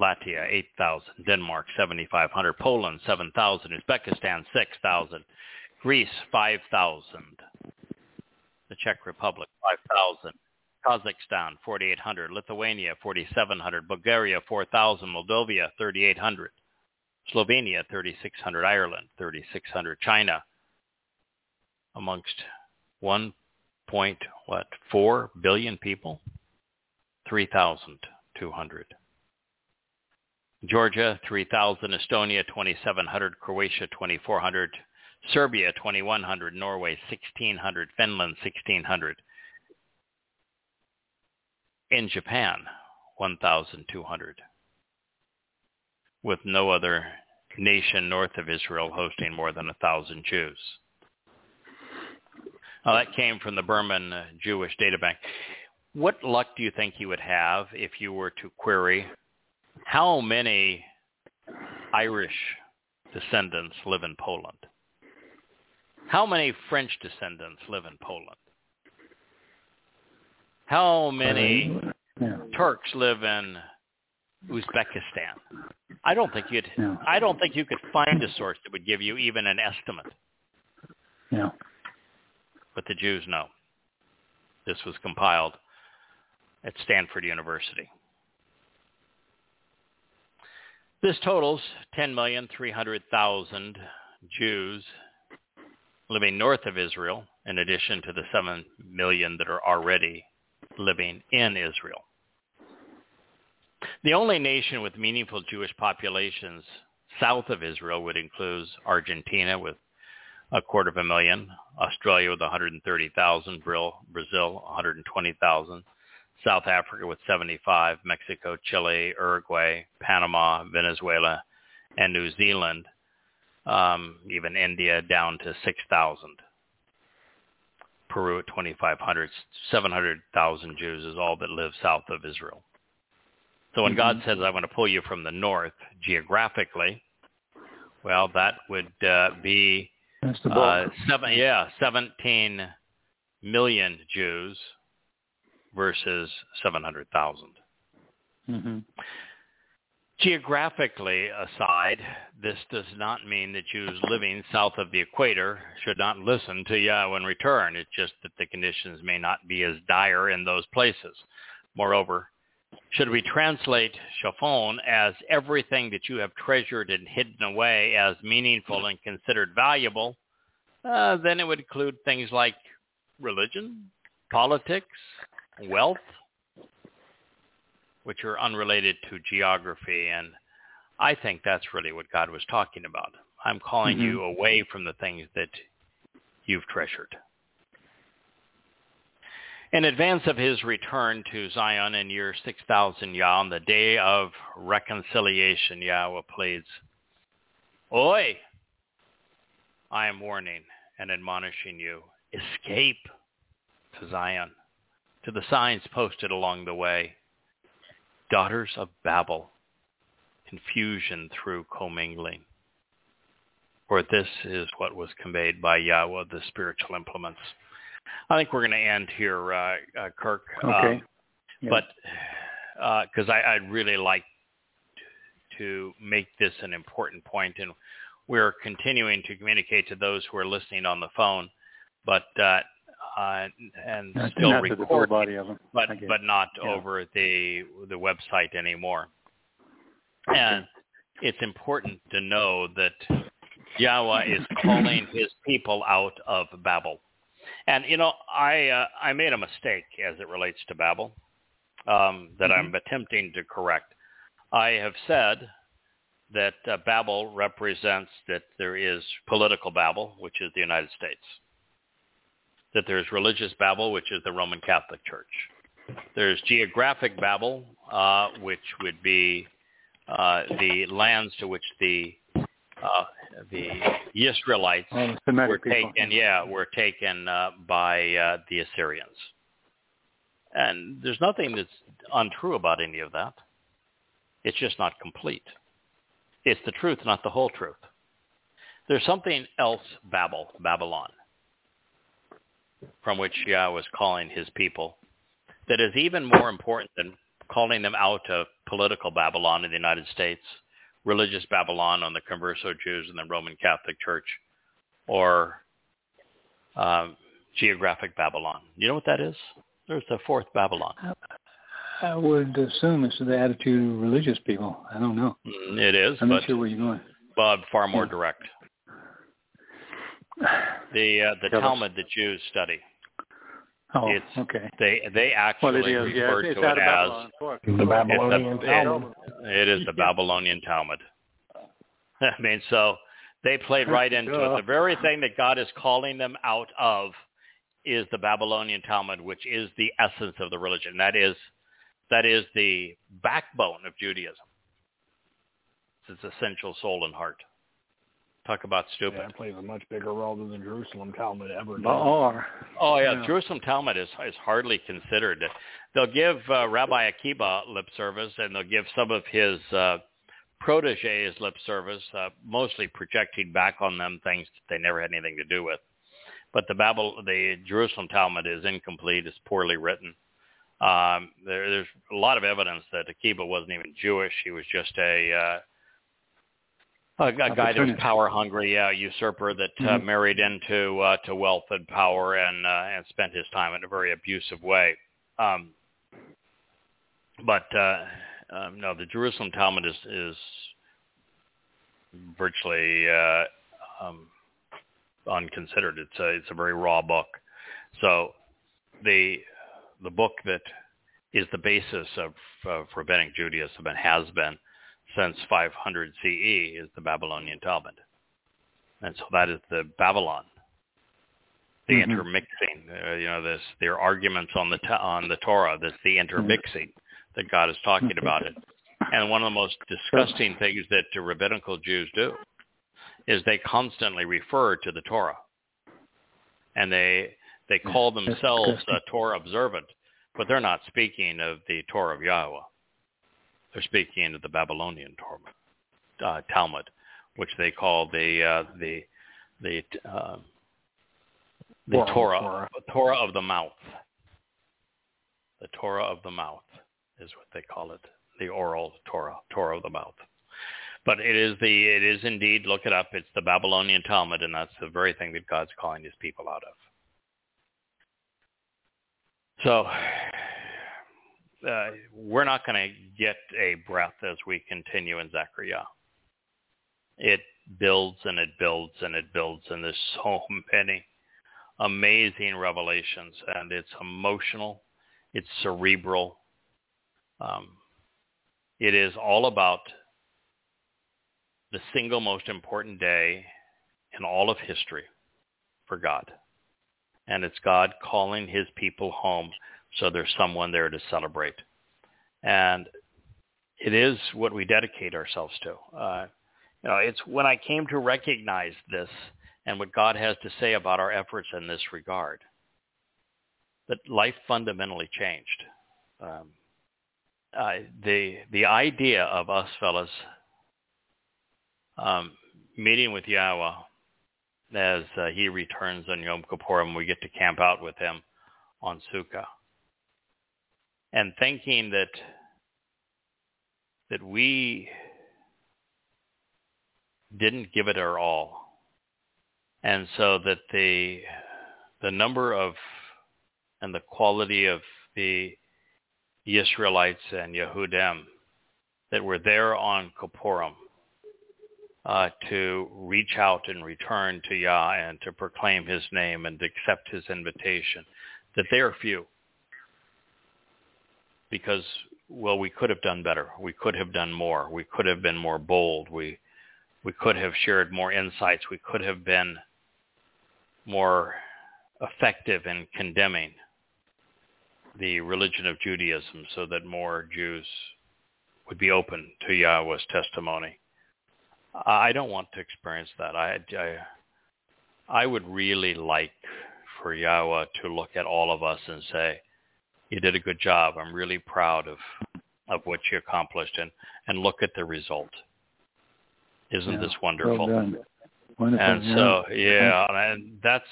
Latvia 8,000, Denmark 7,500, Poland 7,000, Uzbekistan 6,000, Greece 5,000 the Czech Republic, 5,000. Kazakhstan, 4,800. Lithuania, 4,700. Bulgaria, 4,000. Moldova, 3,800. Slovenia, 3,600. Ireland, 3,600. China, amongst 1 point, what, 4 billion people? 3,200. Georgia, 3,000. Estonia, 2,700. Croatia, 2,400. Serbia 2100, Norway 1600, Finland 1600. In Japan 1200. With no other nation north of Israel hosting more than a thousand Jews. Now that came from the Berman Jewish Data Bank. What luck do you think you would have if you were to query how many Irish descendants live in Poland? How many French descendants live in Poland? How many uh, yeah. Turks live in Uzbekistan? I don't think you'd. Yeah. I don't think you could find a source that would give you even an estimate. Yeah. But the Jews know. This was compiled at Stanford University. This totals 10,300,000 Jews living north of Israel, in addition to the 7 million that are already living in Israel. The only nation with meaningful Jewish populations south of Israel would include Argentina with a quarter of a million, Australia with 130,000, Brazil 120,000, South Africa with 75, Mexico, Chile, Uruguay, Panama, Venezuela, and New Zealand um, even India down to 6,000. Peru at 2,500. 700,000 Jews is all that live south of Israel. So when mm-hmm. God says, I want to pull you from the north geographically, well, that would uh, be uh, seven, yeah, 17 million Jews versus 700,000. hmm Geographically aside, this does not mean that Jews living south of the equator should not listen to Yahweh in return. It's just that the conditions may not be as dire in those places. Moreover, should we translate Shafon as everything that you have treasured and hidden away as meaningful and considered valuable, uh, then it would include things like religion, politics, wealth, which are unrelated to geography. And I think that's really what God was talking about. I'm calling Mhm. you away from the things that you've treasured. In advance of his return to Zion in year 6000 Yah, on the day of reconciliation, Yahweh pleads, Oi! I am warning and admonishing you. Escape to Zion, to the signs posted along the way. Daughters of Babel, confusion through commingling. For this is what was conveyed by Yahweh, the spiritual implements. I think we're going to end here, uh, uh, Kirk. Okay. Um, Yeah. But because I I'd really like to make this an important point, and we're continuing to communicate to those who are listening on the phone, but uh, uh, and still not the full record, body of them. but it. but not Yeah. over the the website anymore. And it's important to know that Yahweh is calling his people out of Babel. And you know, I uh, I made a mistake as it relates to Babel um, that I'm attempting to correct. I have said that uh, Babel represents that there is political Babel, which is the United States. That there's religious Babel, which is the Roman Catholic Church. There's geographic Babel, uh, which would be uh, the lands to which the uh, the Israelites the were people. taken, yeah, were taken uh, by uh, the Assyrians. And there's nothing that's untrue about any of that. It's just not complete. It's the truth, not the whole truth. There's something else, Babel, Babylon, from which Yah was calling his people, that is even more important than calling them out of political Babylon in the United States, religious Babylon on the converso Jews and the Roman Catholic Church, or um, geographic Babylon. You know what that is? There's the fourth Babylon. I would assume it's the attitude of religious people. I don't know. Mm, It is, I'm but not sure where you're going. but far more Yeah. direct. The uh, the Tell us. Talmud that Jews study, Oh, It's- okay. they they actually Well, it is. Yeah, refer it's to it as The Babylonian It's a- Talmud. it is the Babylonian Talmud. I mean, so they played right into it. The very thing that God is calling them out of is the Babylonian Talmud, which is the essence of the religion. That is that is the backbone of Judaism. It's its essential soul and heart. Talk about stupid. Yeah, it plays a much bigger role than the Jerusalem Talmud ever did. Baal. Oh yeah, Yeah. Jerusalem Talmud is is hardly considered. They'll give uh, Rabbi Akiba lip service, and they'll give some of his uh, proteges lip service, uh, mostly projecting back on them things that they never had anything to do with. But the Babel, the Jerusalem Talmud is incomplete. It's poorly written. Um, there, there's a lot of evidence that Akiba wasn't even Jewish. He was just a uh, a, a guy that was power hungry, yeah, usurper that uh, Mhm. married into uh, to wealth and power and uh, and spent his time in a very abusive way. Um, but uh, um, no, the Jerusalem Talmud is is virtually uh, um, unconsidered. It's a it's a very raw book. So the the book that is the basis of, of rabbinic Judaism and has been since 500 CE is the Babylonian Talmud. And so that is the Babylon, the Mhm. intermixing. Uh, you know, this their arguments on the on the Torah. That's the intermixing that God is talking about it. And one of the most disgusting things that the rabbinical Jews do is they constantly refer to the Torah, and they they call themselves disgusting. Torah observant, but they're not speaking of the Torah of Yahweh. They're speaking of the Babylonian Torah, uh, Talmud, which they call the uh, the the uh, the Oral Torah, Torah. Torah of the mouth. The Torah of the mouth is what they call it. The oral Torah, Torah of the mouth. But it is the it is indeed look it up. It's the Babylonian Talmud, and that's the very thing that God's calling His people out of. So uh, we're not going to get a breath as we continue in Zechariah. It builds and it builds and it builds, and there's so many amazing revelations, and it's emotional, it's cerebral. Um, it is all about the single most important day in all of history for God. And it's God calling his people home so there's someone there to celebrate. And it is what we dedicate ourselves to. Uh, you know, it's when I came to recognize this and what God has to say about our efforts in this regard that life fundamentally changed. Um, uh, the the idea of us fellas um, meeting with Yahweh as uh, he returns on Yom Kippur and we get to camp out with him on Sukkah. And thinking that that we didn't give it our all. And so that the the number of and the quality of the Israelites and Yehudim that were there on Kippurim uh, to reach out and return to Yah and to proclaim his name and accept his invitation, that they are few. Because, well, we could have done better. We could have done more. We could have been more bold. We, we could have shared more insights. We could have been more effective in condemning the religion of Judaism so that more Jews would be open to Yahweh's testimony. I don't want to experience that. I, I, I would really like for Yahweh to look at all of us and say, you did a good job. I'm really proud of, of what you accomplished and, and look at the result. Isn't Yeah, this wonderful? Well. Wonderful. And yeah. so, yeah, and that's,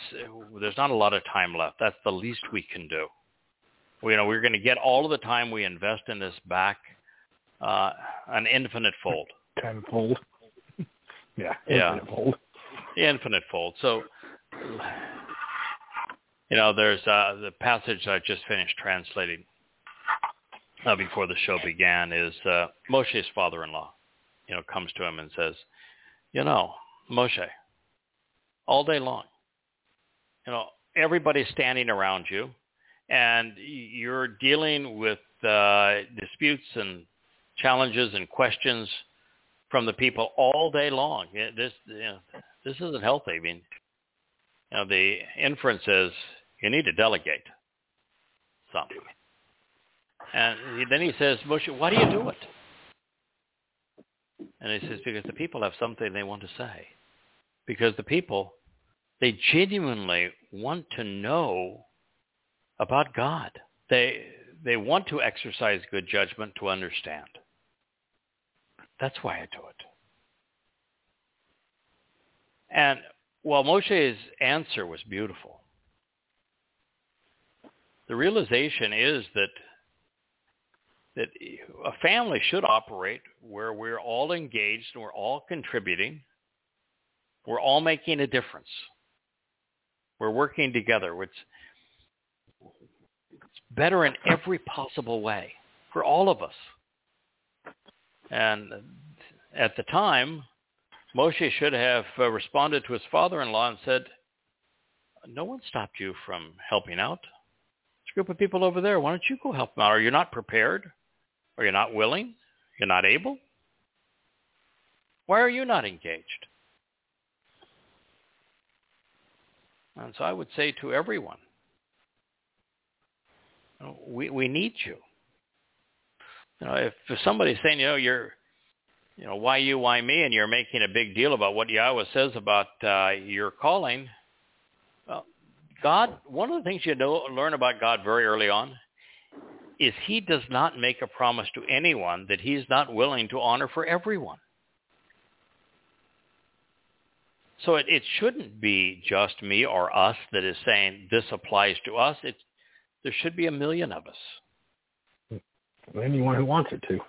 there's not a lot of time left. That's the least we can do. We, you know, we're going to get all of the time we invest in this back, uh, an infinite fold. Tenfold. yeah. Yeah. Infinite-fold. infinite fold. So, you know, there's uh, the passage I just finished translating uh, before the show began is uh, Moshe's father-in-law, you know, comes to him and says, you know, Moshe, all day long, you know, everybody's standing around you and you're dealing with uh, disputes and challenges and questions from the people all day long. This, you know, this isn't healthy. I mean, know, the inference is you need to delegate something. And then he says, Moshe, why do you do it? And he says, because the people have something they want to say. Because the people, they genuinely want to know about God. They, they want to exercise good judgment to understand. That's why I do it. And while Moshe's answer was beautiful, the realization is that that a family should operate where we're all engaged and we're all contributing. We're all making a difference. We're working together. It's, it's better in every possible way for all of us. And at the time, Moshe should have uh, responded to his father-in-law and said, no one stopped you from helping out. There's a group of people over there. Why don't you go help them out? Are you not prepared? Are you not willing? You're not able? Why are you not engaged? And so I would say to everyone, we, we need you. You know, if, if somebody's saying, you know, you're, you know, why you, why me, and you're making a big deal about what Yahweh says about uh, your calling, well, God, one of the things you know, learn about God very early on is he does not make a promise to anyone that he's not willing to honor for everyone. So it, it shouldn't be just me or us that is saying this applies to us. There should be a million of us. Anyone who wants it to.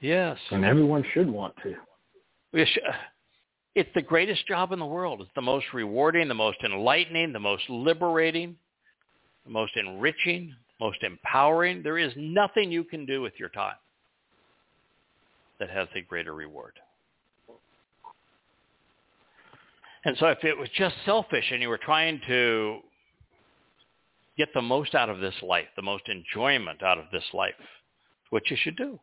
Yes. And everyone should want to. It's the greatest job in the world. It's the most rewarding, the most enlightening, the most liberating, the most enriching, most empowering. There is nothing you can do with your time that has a greater reward. And so if it was just selfish and you were trying to get the most out of this life, the most enjoyment out of this life, what you should do.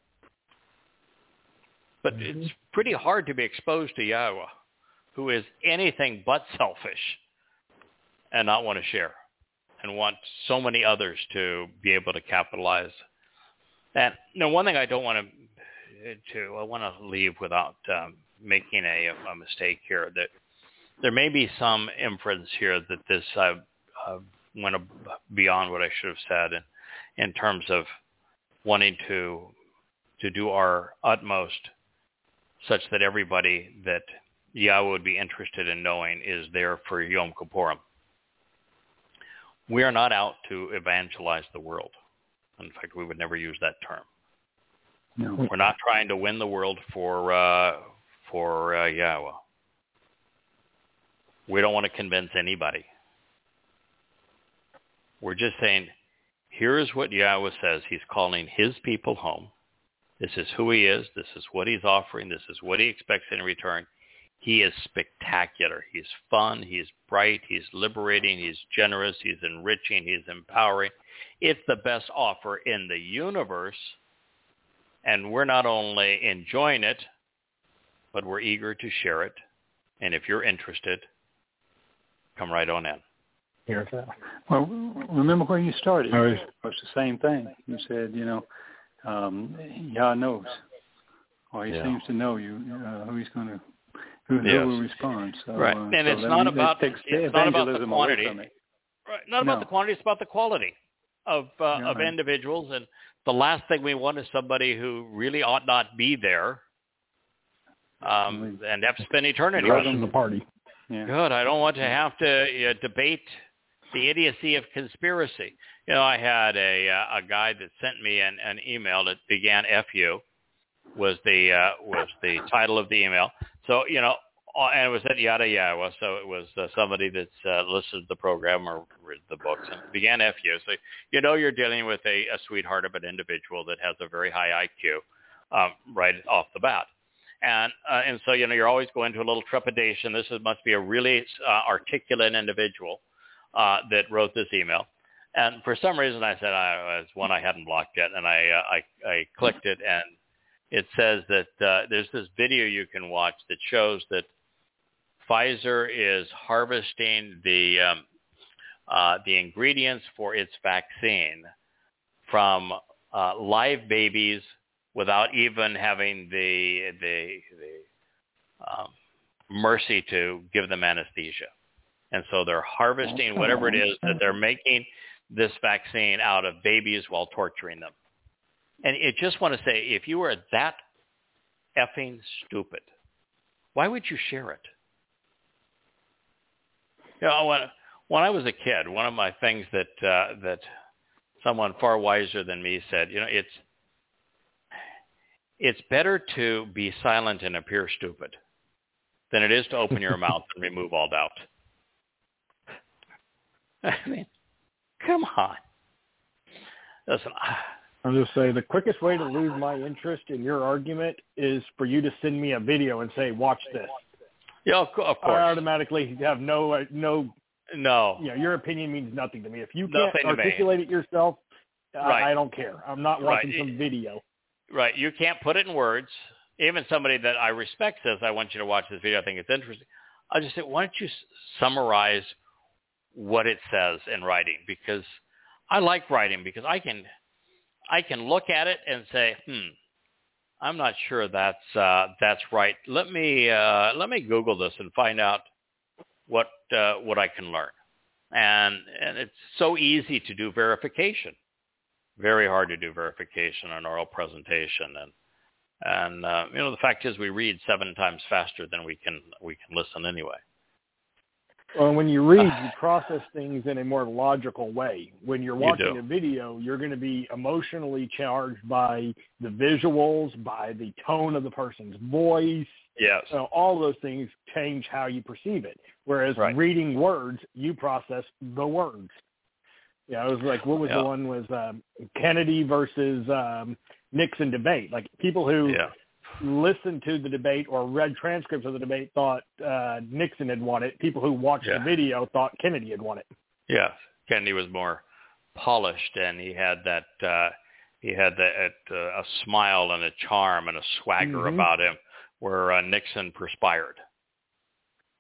But mm-hmm. it's pretty hard to be exposed to Yahweh, who is anything but selfish and not want to share and want so many others to be able to capitalize. And you know, one thing I don't want to, to I want to leave without um, making a, a mistake here that there may be some inference here that this uh, uh, went beyond what I should have said in, in terms of wanting to to do our utmost such that everybody that Yahweh would be interested in knowing is there for Yom Kippurim. We are not out to evangelize the world. In fact, we would never use that term. No. We're not trying to win the world for uh, for uh, Yahweh. We don't want to convince anybody. We're just saying, here's what Yahweh says. He's calling his people home. This is who he is. This is what he's offering. This is what he expects in return. He is spectacular. He's fun. He's bright. He's liberating. He's generous. He's enriching. He's empowering. It's the best offer in the universe. And we're not only enjoying it, but we're eager to share it. And if you're interested, come right on in. Here's. Well, remember where you started. It was the same thing. You said, you know, um, Yah knows, or He yeah. seems to know you uh, who He's going to who, yes. who will respond. So, right, uh, and so it's not about it it's not about the quantity. Right, not about the quantity. It's about the quality of uh, yeah, of individuals. And the last thing we want is somebody who really ought not be there, um, and have to spend eternity. The rest the party. Yeah. Good. I don't want to have to uh, debate the idiocy of conspiracy. You know, I had a uh, a guy that sent me an, an email that began "fu," was the uh, was the title of the email. So you know, uh, and it was at yada yada. So it was uh, somebody that's uh, listened to the program or read the books and began "fu." So you know, you're dealing with a, a sweetheart of an individual that has a very high IQ um, right off the bat and uh, and so you know you're always going to a little trepidation. This is, must be a really uh, articulate individual uh, that wrote this email. And for some reason, I said I was one I hadn't blocked yet, and I uh, I, I clicked it, and it says that uh, there's this video you can watch that shows that Pfizer is harvesting the um, uh, the ingredients for its vaccine from uh, live babies without even having the the, the um, mercy to give them anesthesia. And so they're harvesting whatever it is that they're making this vaccine out of babies while torturing them. And I just want to say, if you are that effing stupid, why would you share it? You know, when, when I was a kid, one of my things that uh, that someone far wiser than me said, you know, it's it's better to be silent and appear stupid than it is to open your mouth and remove all doubt. I mean, come on. Listen, I'm just saying the quickest way to lose my interest in your argument is for you to send me a video and say, "Watch this." Yeah, of course. I automatically have no uh, no. No. You know, your opinion means nothing to me. If you can't me. articulate it yourself, Right. I, I don't care. I'm not watching Right. some video. Right. You can't put it in words. Even somebody that I respect says, I want you to watch this video. I think it's interesting. I'll just say, why don't you s- summarize what it says in writing? Because I like writing because I can, I can look at it and say, hmm, I'm not sure that's, uh, that's right. Let me, uh, let me Google this and find out what, uh, what I can learn. And, and it's so easy to do verification very hard to do verification on oral presentation and and uh, you know the fact is we read seven times faster than we can we can listen anyway Well, when you read, you process things in a more logical way. When you're watching do. a video, you're going to be emotionally charged by the visuals, by the tone of the person's voice. Yes. So all those things change how you perceive it. Whereas Right. reading words, you process the words. Yeah, it was like what was Yeah. the one was um, Kennedy versus um, Nixon debate. Like people who Yeah. Listened to the debate or read transcripts of the debate thought uh, Nixon had won it. People who watched Yeah. the video thought Kennedy had won it. Yes. Kennedy was more polished, and he had that uh, he had that uh, a smile and a charm and a swagger Mhm. about him, where uh, Nixon perspired.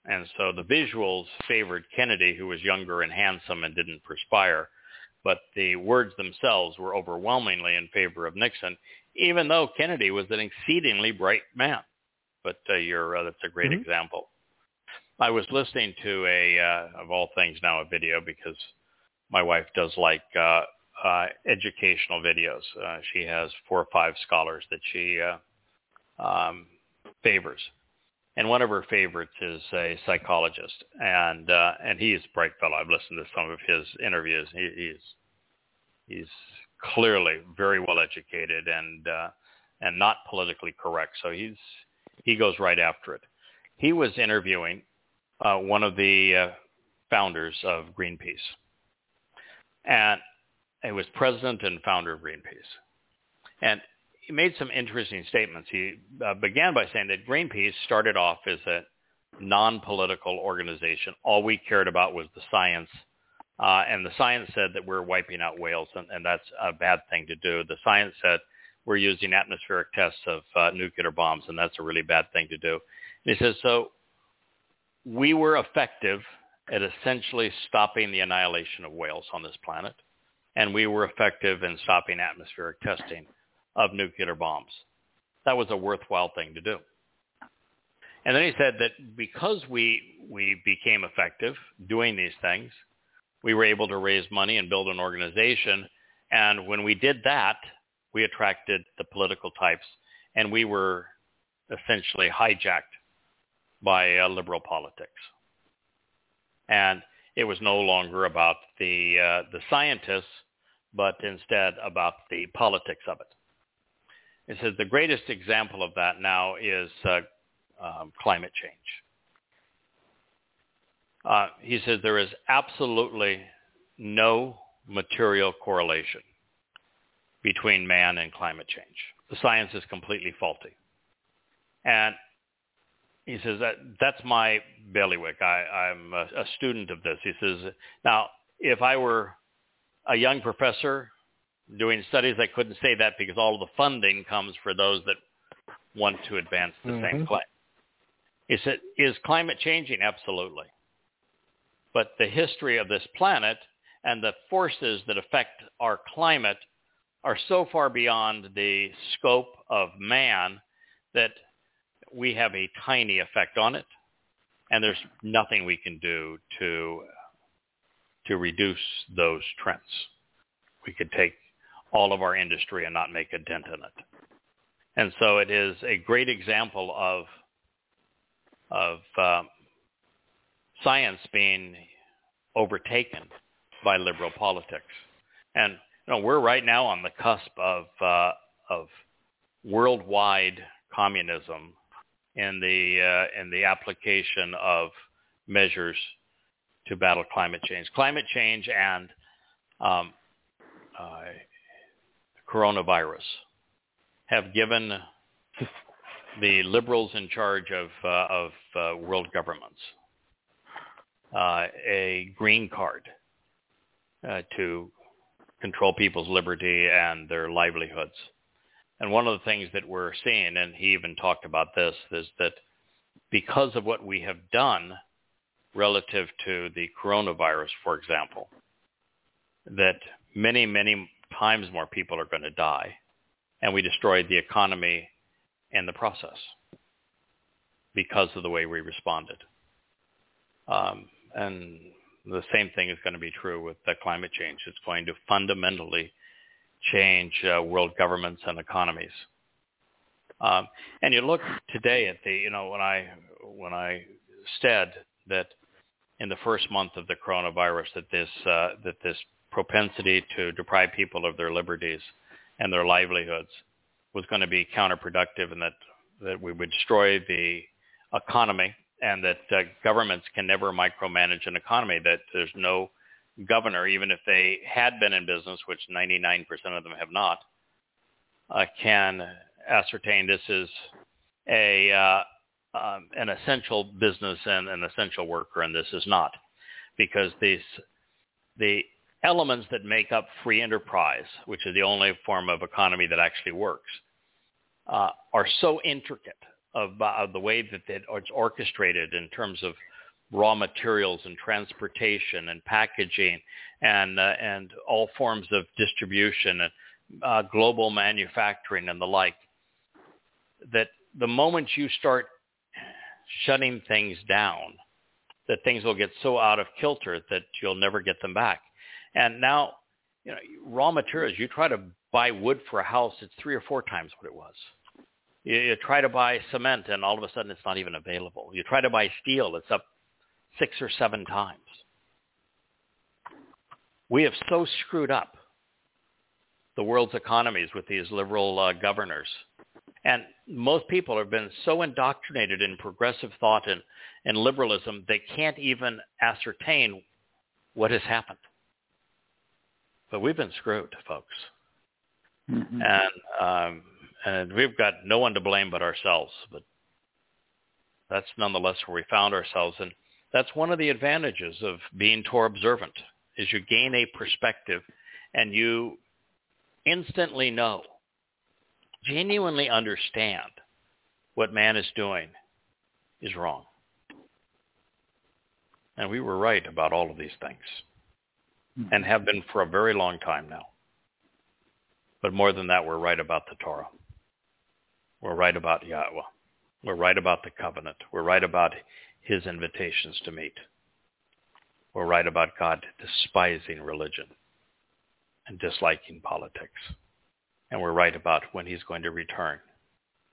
And so the visuals favored Kennedy, who was younger and handsome and didn't perspire, but the words themselves were overwhelmingly in favor of Nixon, even though Kennedy was an exceedingly bright man. But uh, you're, uh, that's a great Mhm. example. I was listening to a, uh, of all things now, a video because my wife does like uh, uh, educational videos. Uh, she has four or five scholars that she uh, um, favors, and one of her favorites is a psychologist, and uh, and he's a bright fellow. I've listened to some of his interviews. He, he's he's clearly very well educated and uh, and not politically correct. So he's he goes right after it. He was interviewing uh, one of the uh, founders of Greenpeace, and he was president and founder of Greenpeace, and he made some interesting statements. He uh, began by saying that Greenpeace started off as a non-political organization. All we cared about was the science, uh, and the science said that we're wiping out whales, and, and that's a bad thing to do. The science said we're using atmospheric tests of uh, nuclear bombs, and that's a really bad thing to do. And he says, so we were effective at essentially stopping the annihilation of whales on this planet, and we were effective in stopping atmospheric testing of nuclear bombs. That was a worthwhile thing to do. And then he said that because we, we became effective doing these things, we were able to raise money and build an organization. And when we did that, we attracted the political types, and we were essentially hijacked by uh, liberal politics. And it was no longer about the uh, the scientists, but instead about the politics of it. It says the greatest example of that now is uh, um, climate change. Uh, he says there is absolutely no material correlation between man and climate change. The science is completely faulty. And he says that that's my bailiwick. I, I'm a, a student of this. He says, now, if I were a young professor doing studies, I couldn't say that because all of the funding comes for those that want to advance the same Mhm. claim. He said, is climate changing? Absolutely. But the history of this planet and the forces that affect our climate are so far beyond the scope of man that we have a tiny effect on it, and there's nothing we can do to to reduce those trends. We could take all of our industry and not make a dent in it. And so it is a great example of of um, science being overtaken by liberal politics. And you know, we're right now on the cusp of uh, of worldwide communism in the uh, in the application of measures to battle climate change. Climate change and um, uh, coronavirus have given the liberals in charge of uh, of uh, world governments uh, a green card uh, to control people's liberty and their livelihoods. And one of the things that we're seeing, and he even talked about this, is that because of what we have done relative to the coronavirus, for example, that many, many times more people are going to die, and we destroyed the economy in the process because of the way we responded. Um, and the same thing is going to be true with the climate change. It's going to fundamentally change uh, world governments and economies. Um, and you look today at the, you know, when I when I said that in the first month of the coronavirus that this uh, that this propensity to deprive people of their liberties and their livelihoods was going to be counterproductive and that that we would destroy the economy and that uh, governments can never micromanage an economy that there's no governor even if they had been in business which 99% of them have not uh, can ascertain this is a uh, um, an essential business and an essential worker, and this is not, because these the elements that make up free enterprise, which is the only form of economy that actually works, uh, are so intricate of, of the way that it's orchestrated in terms of raw materials and transportation and packaging and uh, and all forms of distribution and uh, global manufacturing and the like that the moment you start shutting things down, that things will get so out of kilter that you'll never get them back. And now, you know, raw materials, you try to buy wood for a house, it's three or four times what it was. You, you try to buy cement and all of a sudden it's not even available. You try to buy steel, it's up six or seven times. We have so screwed up the world's economies with these liberal uh, governors and most people have been so indoctrinated in progressive thought and, and liberalism, they can't even ascertain what has happened. But we've been screwed, folks. Mm-hmm. And, um, and we've got no one to blame but ourselves. But that's nonetheless where we found ourselves. And that's one of the advantages of being Torah observant, is you gain a perspective and you instantly know genuinely understand what man is doing is wrong. And we were right about all of these things mm-hmm. and have been for a very long time now. But more than that, we're right about the Torah. We're right about Yahweh. We're right about the covenant. We're right about his invitations to meet. We're right about God despising religion and disliking politics and we're right about when he's going to return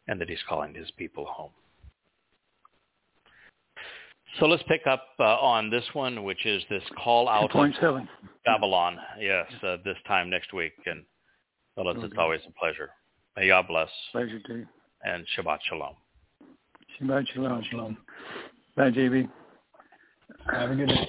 and that he's calling his people home. So let's pick up uh, on this one, which is this call out Point seven. Babylon. Yes, uh, this time next week. And fellas, it's always a pleasure. May God bless. Pleasure to you. And Shabbat Shalom. Shabbat Shalom. Shalom. Bye, JB. Have a good day.